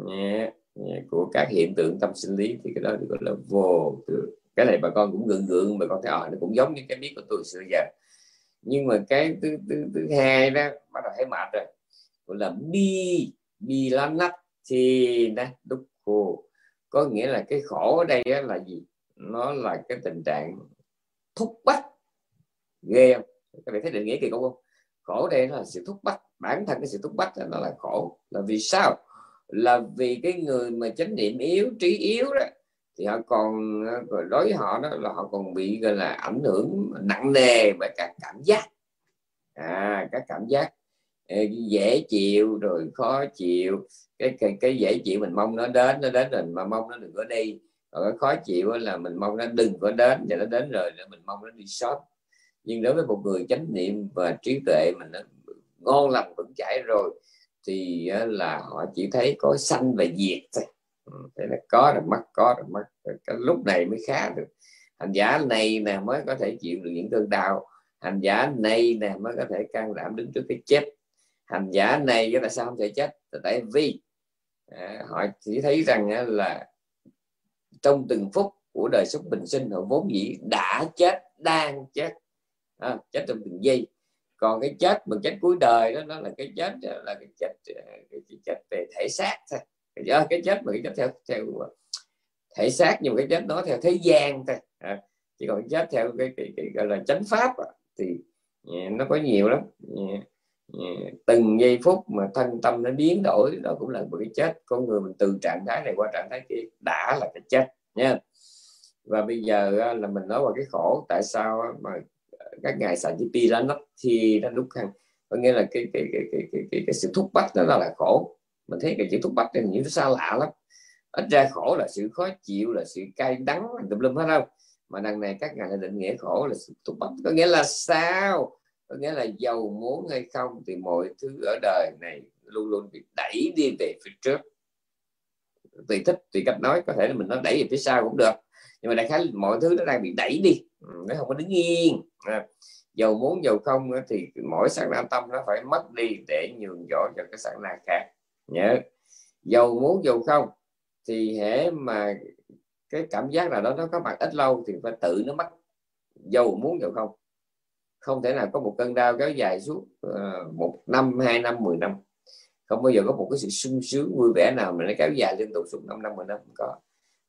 Speaker 1: yeah, yeah, của các hiện tượng tâm sinh lý thì cái đó được gọi là vô thường. Cái này bà con cũng gượng gượng bà con thấy à, nó cũng giống như cái biết của tôi xưa giờ. Nhưng mà cái thứ, thứ, thứ hai đó bắt đầu thấy mệt rồi gọi là bi bi lắm nách thì đó, lúc khô. Có nghĩa là cái khổ ở đây là gì? Nó là cái tình trạng thúc bắt ghê không? Các bạn thấy định nghĩa kỳ không? Khổ đây là sự thúc bắt bản thân cái sự thúc bắt nó là khổ. Là vì sao? Là vì cái người mà chánh niệm yếu, trí yếu đó, thì họ còn đối với họ đó là họ còn bị, gọi là, ảnh hưởng nặng nề bởi cả cảm giác. À các cảm giác dễ chịu rồi khó chịu. Cái cái, cái dễ chịu mình mong nó đến nó đến rồi mà mong nó đừng có đi. Còn cái khó chịu là mình mong nó đừng có đến và nó đến rồi mình mong nó đi shop. Nhưng đối với một người chánh niệm và trí tuệ mình nó ngon lành vững chãi rồi thì là họ chỉ thấy có sanh và diệt thôi. Ừ, Thế là có rồi mất có rồi mất. Cái lúc này mới khá được. Hành giả này nè mới có thể chịu được những cơn đau. Hành giả này nè mới có thể can đảm đứng trước cái chết hành giả này cái là sao không thể chết? Tại vì à, họ chỉ thấy rằng à, là trong từng phút của đời sống bình sinh họ vốn dĩ đã chết đang chết. À, chết trong từng giây. Còn cái chết mà chết cuối đời đó nó là cái chết à, là cái chết à, cái chết về thể xác thôi. Cái, cái chết mà cái chết theo theo thể xác nhưng mà cái chết đó theo thế gian thôi. À, chỉ còn chết theo cái, cái, cái gọi là chánh pháp thì nó có nhiều lắm. Dạ. từng giây phút mà thân tâm nó biến đổi đó cũng là một cái chết. Con người mình từ trạng thái này qua trạng thái kia đã là cái chết nha và bây giờ là mình nói vào cái khổ tại sao mà ờ, các ngài xài chữ pi lá nắp thì nó đúc khăn có nghĩa là cái cái cái cái cái, cái, cái sự thúc bắt đó là khổ. Mình thấy cái chữ thúc bắt này những nó xa lạ lắm. Ít ra khổ là sự khó chịu là sự cay đắng tùm lum hết đâu. Mà đằng này các ngài định nghĩa khổ là sự thúc bắt có nghĩa là sao? Có nghĩa là giàu muốn hay không thì mọi thứ ở đời này luôn luôn bị đẩy đi về phía trước. Tùy thích tùy cách nói có thể là mình nói đẩy về phía sau cũng được. Nhưng mà đại khái mọi thứ nó đang bị đẩy đi. Ừ, nó không có đứng yên. À, giàu muốn giàu không thì mỗi sáng na tâm nó phải mất đi để nhường chỗ cho cái sáng na khác. Nhớ giàu muốn giàu không thì hễ mà cái cảm giác là đó nó có mặt ít lâu thì phải tự nó mất. Giàu muốn giàu không không thể nào có một cơn đau kéo dài suốt uh, một năm hai năm mười năm. Không bao giờ có một cái sự sung sướng vui vẻ nào mà nó kéo dài liên tục suốt năm năm mười năm không có.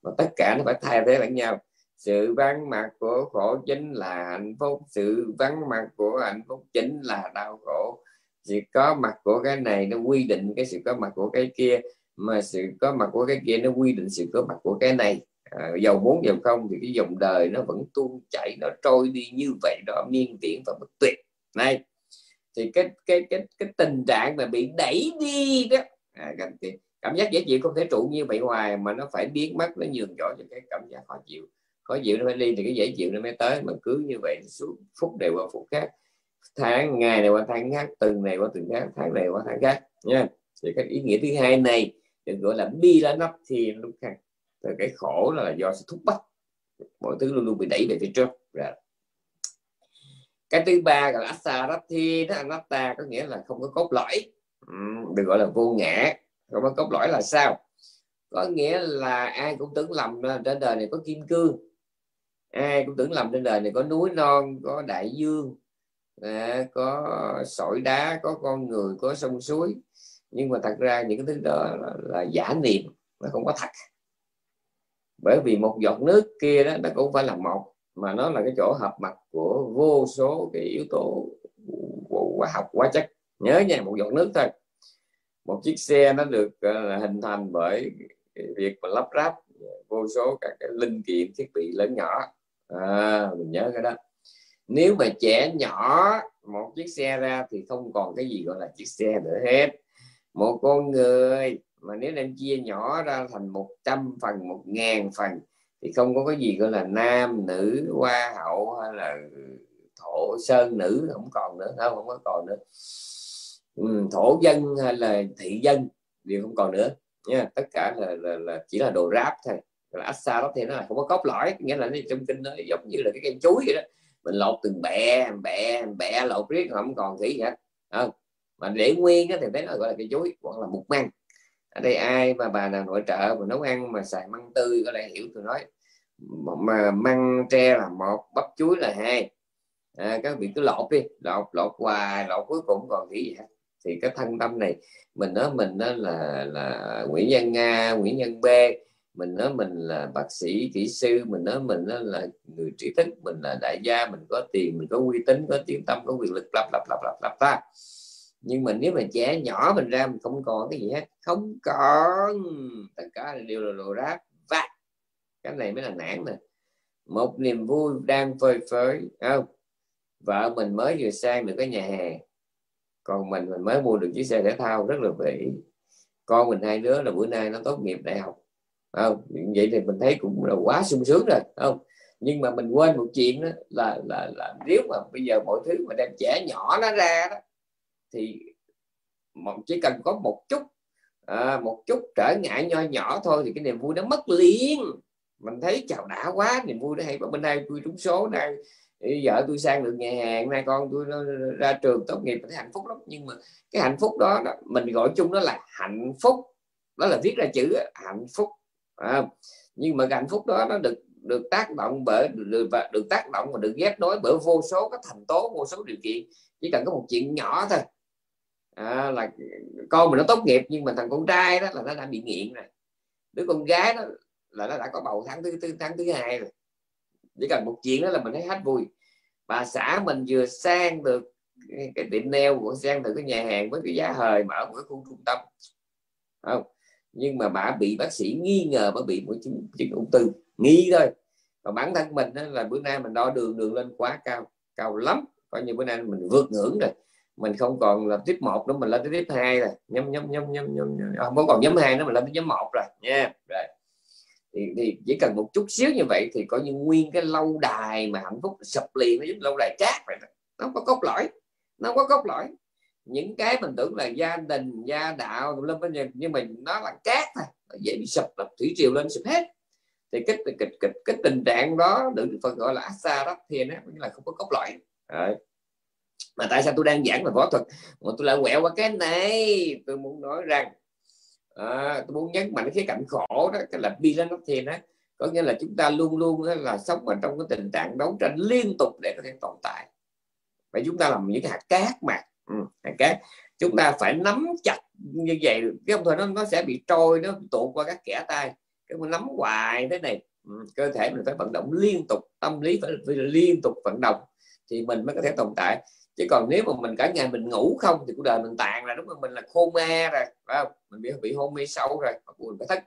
Speaker 1: Mà tất cả nó phải thay thế lẫn nhau. Sự vắng mặt của khổ chính là hạnh phúc. Sự vắng mặt của hạnh phúc chính là đau khổ. Sự có mặt của cái này nó quy định cái sự có mặt của cái kia mà sự có mặt của cái kia nó quy định sự có mặt của cái này. Ờ, à, dầu muốn dầu không thì cái dòng đời nó vẫn tuôn chảy nó trôi đi như vậy đó miên viễn và bất tuyệt. Này thì cái cái cái cái tình trạng mà bị đẩy đi đó à, cảm, cảm giác dễ chịu không thể trụ như vậy hoài mà nó phải biến mất nó nhường chỗ cho cái cảm giác khó chịu. Khó chịu nó phải đi thì cái dễ chịu nó mới tới mà cứ như vậy suốt phút này qua phút khác. Tháng ngày này qua tháng khác từng này qua từng khác tháng này qua tháng khác nha. Thì cái ý nghĩa thứ hai này được gọi là bi lá nắp thì lúc khác rồi cái khổ là do sự thúc bắt mọi thứ luôn luôn bị đẩy về phía trước. Rồi cái thứ ba là asarathi đó anatta có nghĩa là không có cốt lõi. Được gọi là vô ngã. Không có cốt lõi là sao? Có nghĩa là ai cũng tưởng lầm trên đời này có kim cương. Ai cũng tưởng lầm trên đời này có núi non có đại dương à, có sỏi đá có con người có sông suối. Nhưng mà thật ra những cái thứ đó là, là giả niệm nó không có thật bởi vì một giọt nước kia đó nó cũng phải là một mà nó là cái chỗ hợp mặt của vô số cái yếu tố hóa học hóa chất. Nhớ nha một giọt nước thôi. Một chiếc xe nó được uh, hình thành bởi việc mà lắp ráp vô số các cái linh kiện thiết bị lớn nhỏ. À, mình nhớ cái đó. Nếu mà trẻ nhỏ một chiếc xe ra thì không còn cái gì gọi là chiếc xe nữa hết. Một con người mà nếu đem chia nhỏ ra thành 100 phần một ngàn phần thì không có cái gì gọi là nam nữ hoa hậu hay là thổ sơn nữ không còn nữa không không có còn nữa. Thổ dân hay là thị dân đều không còn nữa nha. Tất cả là, là, là chỉ là đồ ráp thôi. Là xa đó thì nó là không có cốt lõi nghĩa là nó trong kinh nó giống như là cái cây chuối vậy đó. Mình lột từng bẹ bẹ bẹ lột riết không còn gì hết. Không. Mà để nguyên đó, thì thấy nó gọi là cây chuối hoặc là mục măng ở đây ai mà bà nào nội trợ mà nấu ăn mà xài măng tươi có lẽ hiểu tôi nói. Mà măng tre là một bắp chuối là hai. À, các vị cứ lột đi lột lột hoài lột cuối cùng còn gì hết thì cái thân tâm này mình nói mình đó là là Nguyễn Nhân Nga Nguyễn Nhân B mình nói mình là bác sĩ kỹ sư mình nói mình đó là người trí thức mình là đại gia mình có tiền mình có uy tín có tiếng tâm có quyền lực lặp lặp lặp lặp lặp ta nhưng mà nếu mà trẻ nhỏ mình ra mình không còn cái gì hết. Không còn. Tất cả đều là đồ rác. Và cái này mới là nản nè. Một niềm vui đang phơi phới. Không? Vợ mình mới vừa sang được cái nhà hàng còn mình mình mới mua được chiếc xe thể thao rất là vĩ. Con mình hai đứa là bữa nay nó tốt nghiệp đại học. Không? Vậy thì mình thấy cũng là quá sung sướng rồi. Không? Nhưng mà mình quên một chuyện đó là là là nếu mà bây giờ mọi thứ mà đem trẻ nhỏ nó ra đó thì chỉ cần có một chút à, một chút trở ngại nho nhỏ thôi thì cái niềm vui nó mất liền. Mình thấy chào đã quá niềm vui nó hay bên đây tôi trúng số đây vợ tôi sang được nhà hàng nay con tôi ra trường tốt nghiệp. Thấy hạnh phúc lắm. Nhưng mà cái hạnh phúc đó, đó mình gọi chung đó là hạnh phúc. Đó là viết ra chữ hạnh phúc. À, nhưng mà cái hạnh phúc đó nó được được tác động bởi được, được tác động và được ghép nối bởi vô số các thành tố vô số điều kiện. Chỉ cần có một chuyện nhỏ thôi à, là con mình nó tốt nghiệp nhưng mà thằng con trai đó là nó đã bị nghiện rồi. Đứa con gái đó là nó đã có bầu tháng thứ tư tháng thứ hai rồi. Chỉ cần một chuyện đó là mình thấy hết vui. Bà xã mình vừa sang được cái tiệm nail của sang từ cái nhà hàng với cái giá hời mở một cái khu trung tâm. Không? Nhưng mà bà bị bác sĩ nghi ngờ bà bị một chứng, chứng ung thư. Nghi thôi. Và bản thân mình đó là bữa nay mình đo đường đường lên quá cao cao lắm. Coi như bữa nay mình vượt ngưỡng rồi mình không còn là tiếp một nữa mình lên tới tiếp hai rồi. Nhóm nhóm nhóm nhóm nhóm không có còn nhóm hai nữa mình lên tới nhóm một rồi. Nha. Rồi. Thì, thì chỉ cần một chút xíu như vậy thì coi như nguyên cái lâu đài mà hạnh phúc sập liền nó giống lâu đài cát vậy đó. nó không có cốt lõi. Nó không có cốt lõi. Những cái mình tưởng là gia đình gia đạo lâm nhưng mà nó là cát thôi. Nó dễ bị sập là thủy triều lên sụp hết. Thì cái cái, cái, cái, cái tình trạng đó được phần gọi là asa đó thì nó là không có cốt lõi. Đấy mà tại sao tôi đang giảng về võ thuật? Mà tôi lại quẹo qua cái này. Tôi muốn nói rằng à, tôi muốn nhấn mạnh cái cảnh khổ đó cái là bilanoptien đó có nghĩa là chúng ta luôn luôn là sống ở trong cái tình trạng đấu tranh liên tục để có thể tồn tại. Và chúng ta làm những hạt cát mà. Ừ, hạt cát. Chúng ta phải nắm chặt như vậy cái ông thôi nó nó sẽ bị trôi nó tụt qua các kẻ tay. Cái mà nắm hoài thế này. Ừ, cơ thể mình phải vận động liên tục tâm lý phải, phải liên tục vận động thì mình mới có thể tồn tại chứ còn nếu mà mình cả ngày mình ngủ không thì cuộc đời mình tàn là đúng không? Mình là khô ma rồi phải không? Mình bị bị hôn mê sâu rồi mình phải thức.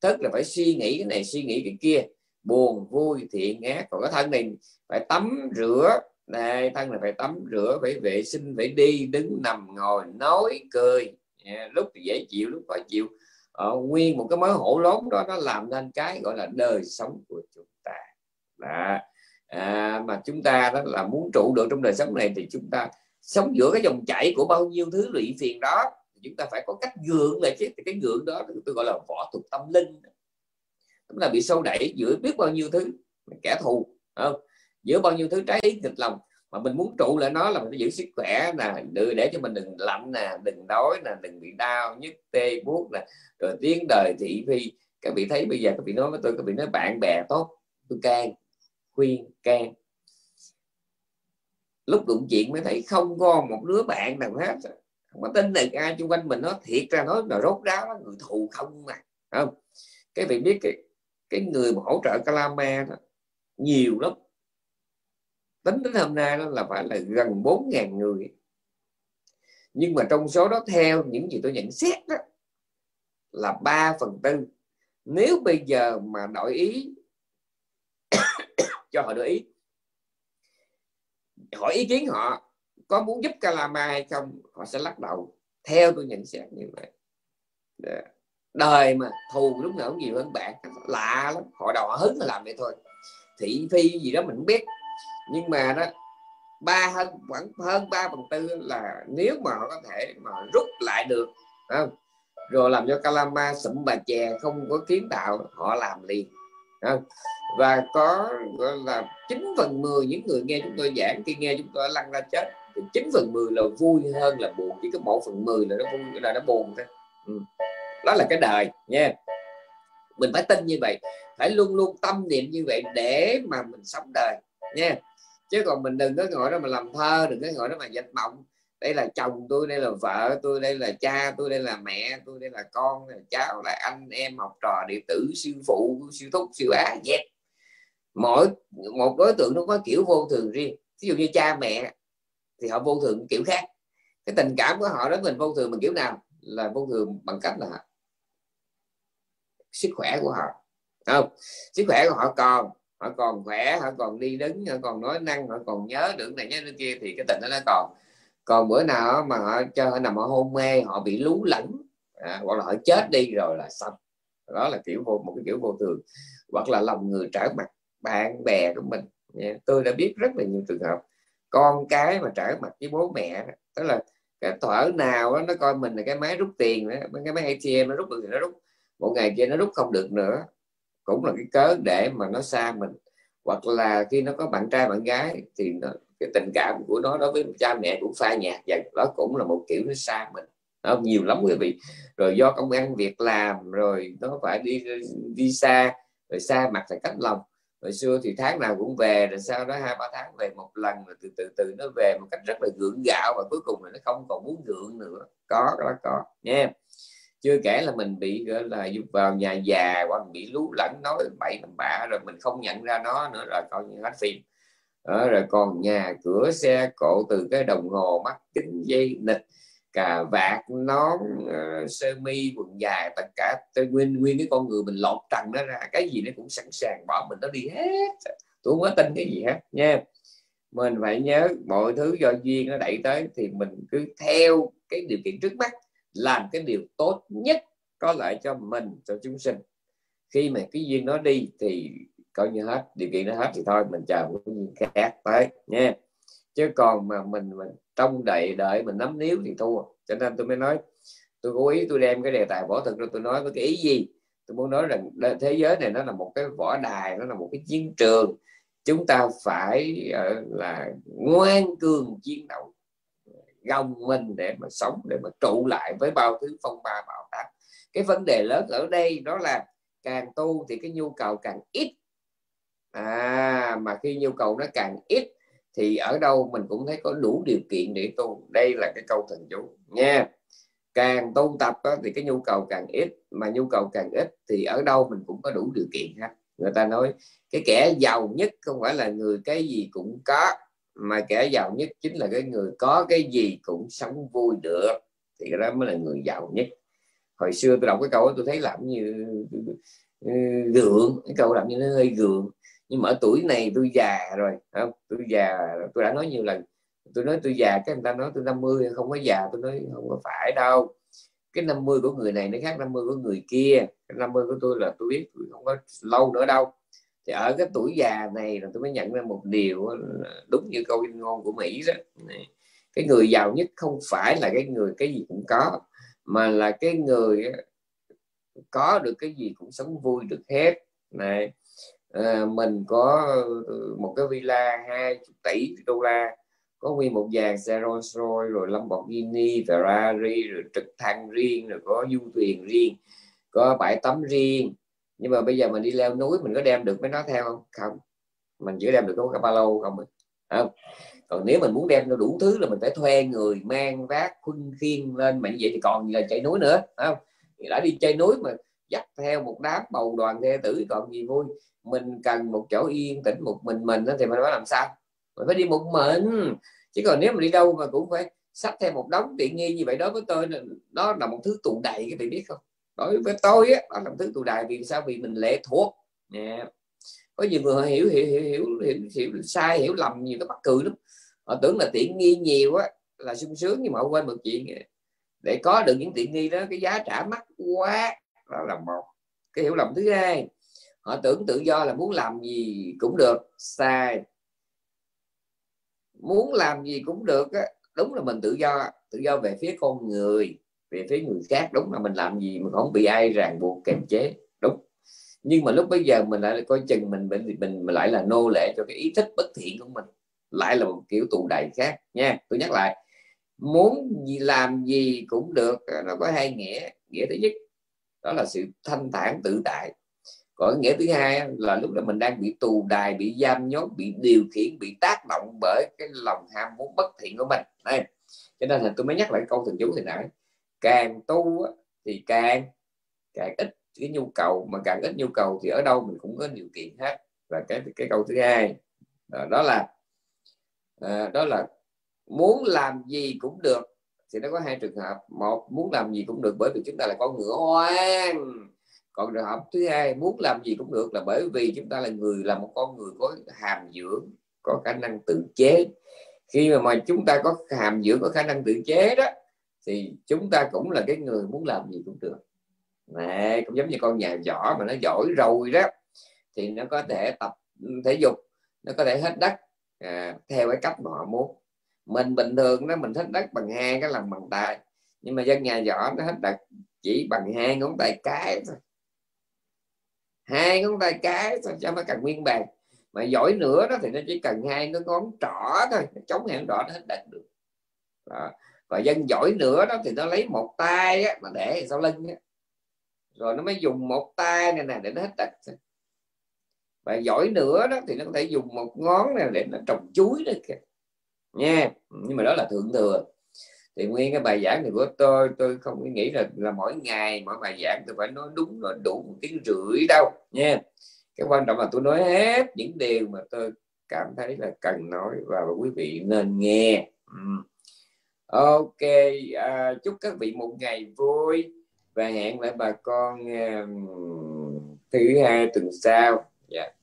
Speaker 1: Thức là phải suy nghĩ cái này suy nghĩ cái kia. Buồn vui thiện ác. Còn cái thân này phải tắm rửa. Này thân là phải tắm rửa phải vệ sinh phải đi đứng nằm ngồi nói cười. Yeah, lúc thì dễ chịu lúc khó chịu. Ờ, nguyên một cái mối hổ lốn đó nó làm nên cái gọi là đời sống của chúng ta. Đó à, mà chúng ta đó là muốn trụ được trong đời sống này thì chúng ta sống giữa cái dòng chảy của bao nhiêu thứ lụy phiền đó. Chúng ta phải có cách gượng lại chứ cái gượng đó tôi gọi là võ thuật tâm linh. Chúng là bị sâu đẩy giữa biết bao nhiêu thứ kẻ thù không? giữa bao nhiêu thứ trái ý nghịch lòng mà mình muốn trụ lại nó là mình phải giữ sức khỏe nè để cho mình đừng lạnh nè đừng đói nè đừng bị đau nhức tê buốt nè. Rồi tiếng đời thị phi các vị thấy bây giờ các vị nói với tôi các vị nói bạn bè tốt tôi can khuyên can. Lúc đụng chuyện mới thấy không có một đứa bạn nào hết. Không có tin được ai xung quanh mình nó thiệt ra nó là rốt ráo, người thù không mà. Không? Cái việc biết cái cái người mà hỗ trợ Calama đó, nhiều lắm. Tính đến hôm nay đó là phải là gần 4.000 người. Nhưng mà trong số đó theo những gì tôi nhận xét đó, là 3 phần tư. Nếu bây giờ mà đổi ý cho họ để ý. Hỏi ý kiến họ, có muốn giúp Calama hay không, họ sẽ lắc đầu. Theo tôi nhận xét như vậy. Dạ. Đời mà thù lúc nào cũng nhiều hơn bạn. Lạ lắm. Họ đầu họ hứng là làm vậy thôi. Thị phi gì đó mình không biết. Nhưng mà đó, ba hơn, khoảng hơn ba phần tư là nếu mà họ có thể mà rút lại được không? rồi làm cho Calama sụm bà chè, không có kiến tạo, họ làm liền. Không? Và có, gọi là 9 phần 10 những người nghe chúng tôi giảng, khi nghe chúng tôi lăn ra chết, thì 9 phần 10 là vui hơn là buồn, chỉ có một phần 10 là nó vui, là nó buồn thôi. Ừ. đó là cái đời, nha. Mình phải tin như vậy, phải luôn luôn tâm niệm như vậy để mà mình sống đời, nha. Chứ còn mình đừng có ngồi đó mà làm thơ, đừng có ngồi đó mà dệt mộng đây là chồng tôi, đây là vợ tôi, đây là cha tôi, đây là mẹ tôi, đây là con là cháu là anh em, học trò, đệ tử siêu phụ siêu thúc siêu á, dẹp mỗi một đối tượng nó có kiểu vô thường riêng. Ví dụ như cha mẹ thì họ vô thường kiểu khác. Cái tình cảm của họ đối với mình vô thường bằng kiểu nào? Là vô thường bằng cách là sức khỏe của họ. Không? Sức khỏe của họ còn họ còn khỏe họ còn đi đứng họ còn nói năng họ còn nhớ được này nhớ được kia thì cái tình đó nó còn. Còn bữa nào mà họ cho họ nằm ở hôn mê họ bị lú lẫn à, hoặc là họ chết đi rồi là xong. Đó là kiểu vô một cái kiểu vô thường. Hoặc là lòng người trở mặt bạn bè của mình. Dạ, tôi đã biết rất là nhiều trường hợp. Con cái mà trở mặt với bố mẹ tức là cái thở nào đó, nó coi mình là cái máy rút tiền đó, cái máy ATM nó rút được thì nó rút một ngày kia nó rút không được nữa. Cũng là cái cớ để mà nó xa mình. Hoặc là khi nó có bạn trai bạn gái thì nó, cái tình cảm của nó đối với cha mẹ cũng pha nhạt và đó cũng là một kiểu nó xa mình. Nó nhiều lắm quý vị rồi do công ăn việc làm rồi nó phải đi đi xa rồi xa mặt phải cách lòng hồi xưa thì tháng nào cũng về rồi sau đó hai ba tháng về một lần rồi từ từ từ nó về một cách rất là gượng gạo và cuối cùng là nó không còn muốn gượng nữa. Có đó có nha. Chưa kể là mình bị gọi là vào nhà già hoặc bị lú lẫn nói bậy làm bạ rồi mình không nhận ra nó nữa rồi coi như hết phim. Đó, rồi còn nhà cửa xe cộ từ cái đồng hồ mắt kính dây nịch cà vạt nón uh, sơ mi quần dài tất cả tôi nguyên nguyên cái con người mình lột trần nó ra cái gì nó cũng sẵn sàng bỏ mình nó đi hết. Tôi không có tin cái gì hết nha. Mình phải nhớ mọi thứ do duyên nó đẩy tới thì mình cứ theo cái điều kiện trước mắt làm cái điều tốt nhất có lợi cho mình cho chúng sinh. Khi mà cái duyên nó đi thì coi như hết điều kiện nó hết thì thôi mình chờ một cái duyên khác tới nha. Chứ còn mà mình mình trong đợi đợi mình nắm níu thì thua cho nên tôi mới nói tôi cố ý tôi đem cái đề tài võ thực ra tôi nói với cái ý gì? Tôi muốn nói rằng thế giới này nó là một cái võ đài nó là một cái chiến trường. Chúng ta phải uh, là ngoan cường chiến đấu gồng mình để mà sống để mà trụ lại với bao thứ phong ba bạo táp. Cái vấn đề lớn ở đây đó là càng tu thì cái nhu cầu càng ít. À mà khi nhu cầu nó càng ít thì ở đâu mình cũng thấy có đủ điều kiện để tu. Đây là cái câu thần chú nha. Càng tu tập đó, thì cái nhu cầu càng ít mà nhu cầu càng ít thì ở đâu mình cũng có đủ điều kiện ha. Người ta nói cái kẻ giàu nhất không phải là người cái gì cũng có mà kẻ giàu nhất chính là cái người có cái gì cũng sống vui được. Thì cái đó mới là người giàu nhất. Hồi xưa tôi đọc cái câu đó tôi thấy làm như ừ, gượng cái câu làm như nó hơi gượng nhưng mà ở tuổi này tôi già rồi không? Tôi già, tôi đã nói nhiều lần. Tôi nói tôi già, cái người ta nói tôi 50 không có già, tôi nói không có phải đâu. Cái 50 của người này nó khác 50 của người kia. Cái 50 của tôi là tôi biết, tôi không có lâu nữa đâu. Thì ở cái tuổi già này là tôi mới nhận ra một điều đúng như câu danh ngôn của Mỹ đó. Cái người giàu nhất không phải là cái người, cái gì cũng có, mà là cái người có được cái gì cũng sống vui được hết. Này à, mình có ờ, một cái villa 20 tỷ đô la có nguyên một dàn xe Rolls Royce rồi Lamborghini Ferrari rồi trực thăng riêng rồi có du thuyền riêng có bãi tắm riêng. Nhưng mà bây giờ mình đi leo núi mình có đem được mấy nó theo không? Không. Mình chỉ đem được có cái ba lô không không. Còn nếu mình muốn đem đủ thứ là mình phải thuê người mang vác khuân khiên lên mà như vậy thì còn gì là chạy núi nữa không? Đã đi chơi núi mà dắt theo một đám bầu đoàn thê tử còn gì vui. Mình cần một chỗ yên tĩnh một mình mình thì mình phải làm sao? Mình phải đi một mình. Chứ còn nếu mà đi đâu mà cũng phải sắp theo một đống tiện nghi như vậy đó với tôi đó là một thứ tụ đầy các bạn biết không? Đối với tôi á đó là một thứ tụ đầy. Vì sao? Vì mình lệ thuộc. Yeah. có nhiều người hiểu hiểu hiểu hiểu hiểu, hiểu sai hiểu lầm nhiều cái bắt cười lắm. Họ tưởng là tiện nghi nhiều á là sung sướng nhưng mà họ quên một chuyện. Dạ. Để có được những tiện nghi đó cái giá trả mắc quá đó là một cái hiểu lầm thứ hai. Họ tưởng tự do là muốn làm gì cũng được. Sai. Muốn làm gì cũng được á đúng là mình tự do. Tự do về phía con người về phía người khác đúng là mình làm gì mà không bị ai ràng buộc kềm chế. Đúng. Nhưng mà lúc bây giờ mình lại coi chừng mình mình mình, mình lại là nô lệ cho cái ý thích bất thiện của mình. Lại là một kiểu tù đầy khác. Nha tôi nhắc lại. Muốn gì làm gì cũng được à, nó có hai nghĩa. Nghĩa thứ nhất đó là sự thanh thản tự tại. Còn nghĩa thứ hai là lúc đó mình đang bị tù đài bị giam nhốt bị điều khiển bị tác động bởi cái lòng ham muốn bất thiện của mình. Đây. Cho nên là tôi mới nhắc lại câu thần chú thì nãy. Càng tu thì càng càng ít cái nhu cầu mà càng ít nhu cầu thì ở đâu mình cũng có điều kiện hết. Và cái cái câu thứ hai à, đó, là à, đó là muốn làm gì cũng được thì nó có hai trường hợp. Một muốn làm gì cũng được bởi vì chúng ta là con ngựa hoang còn trường hợp thứ hai muốn làm gì cũng được là bởi vì chúng ta là người là một con người có hàm dưỡng có khả năng tự chế. Khi mà, mà chúng ta có hàm dưỡng có khả năng tự chế đó thì chúng ta cũng là cái người muốn làm gì cũng được. Này cũng giống như con nhà giỏ mà nó giỏi rồi đó thì nó có thể tập thể dục nó có thể hết đất à, theo cái cách mà họ muốn mình bình thường đó mình thích đất bằng hai cái lòng bằng tay. Nhưng mà dân nhà võ nó hết đất chỉ bằng hai ngón tay cái thôi. Hai ngón tay cái thôi cho nó cần nguyên bàn. Mà giỏi nữa đó thì nó chỉ cần hai cái ngón trỏ thôi. Chống hẹn rõ nó hết đất được. Đó. và dân giỏi nữa đó thì nó lấy một tay á, mà để sau lưng á. rồi nó mới dùng một tay này nè để nó hết đất và giỏi nữa đó thì nó có thể dùng một ngón này để nó trồng chuối được kìa nha nhưng mà đó là thượng thừa. Thì nguyên cái bài giảng này của tôi tôi không nghĩ là là mỗi ngày mỗi bài giảng tôi phải nói đúng rồi đủ một tiếng rưỡi đâu. Nha cái quan trọng là tôi nói hết những điều mà tôi cảm thấy là cần nói và quý vị nên nghe. Ừ. Ok à, chúc các vị một ngày vui và hẹn lại bà con uh, thứ hai tuần sau. Yeah.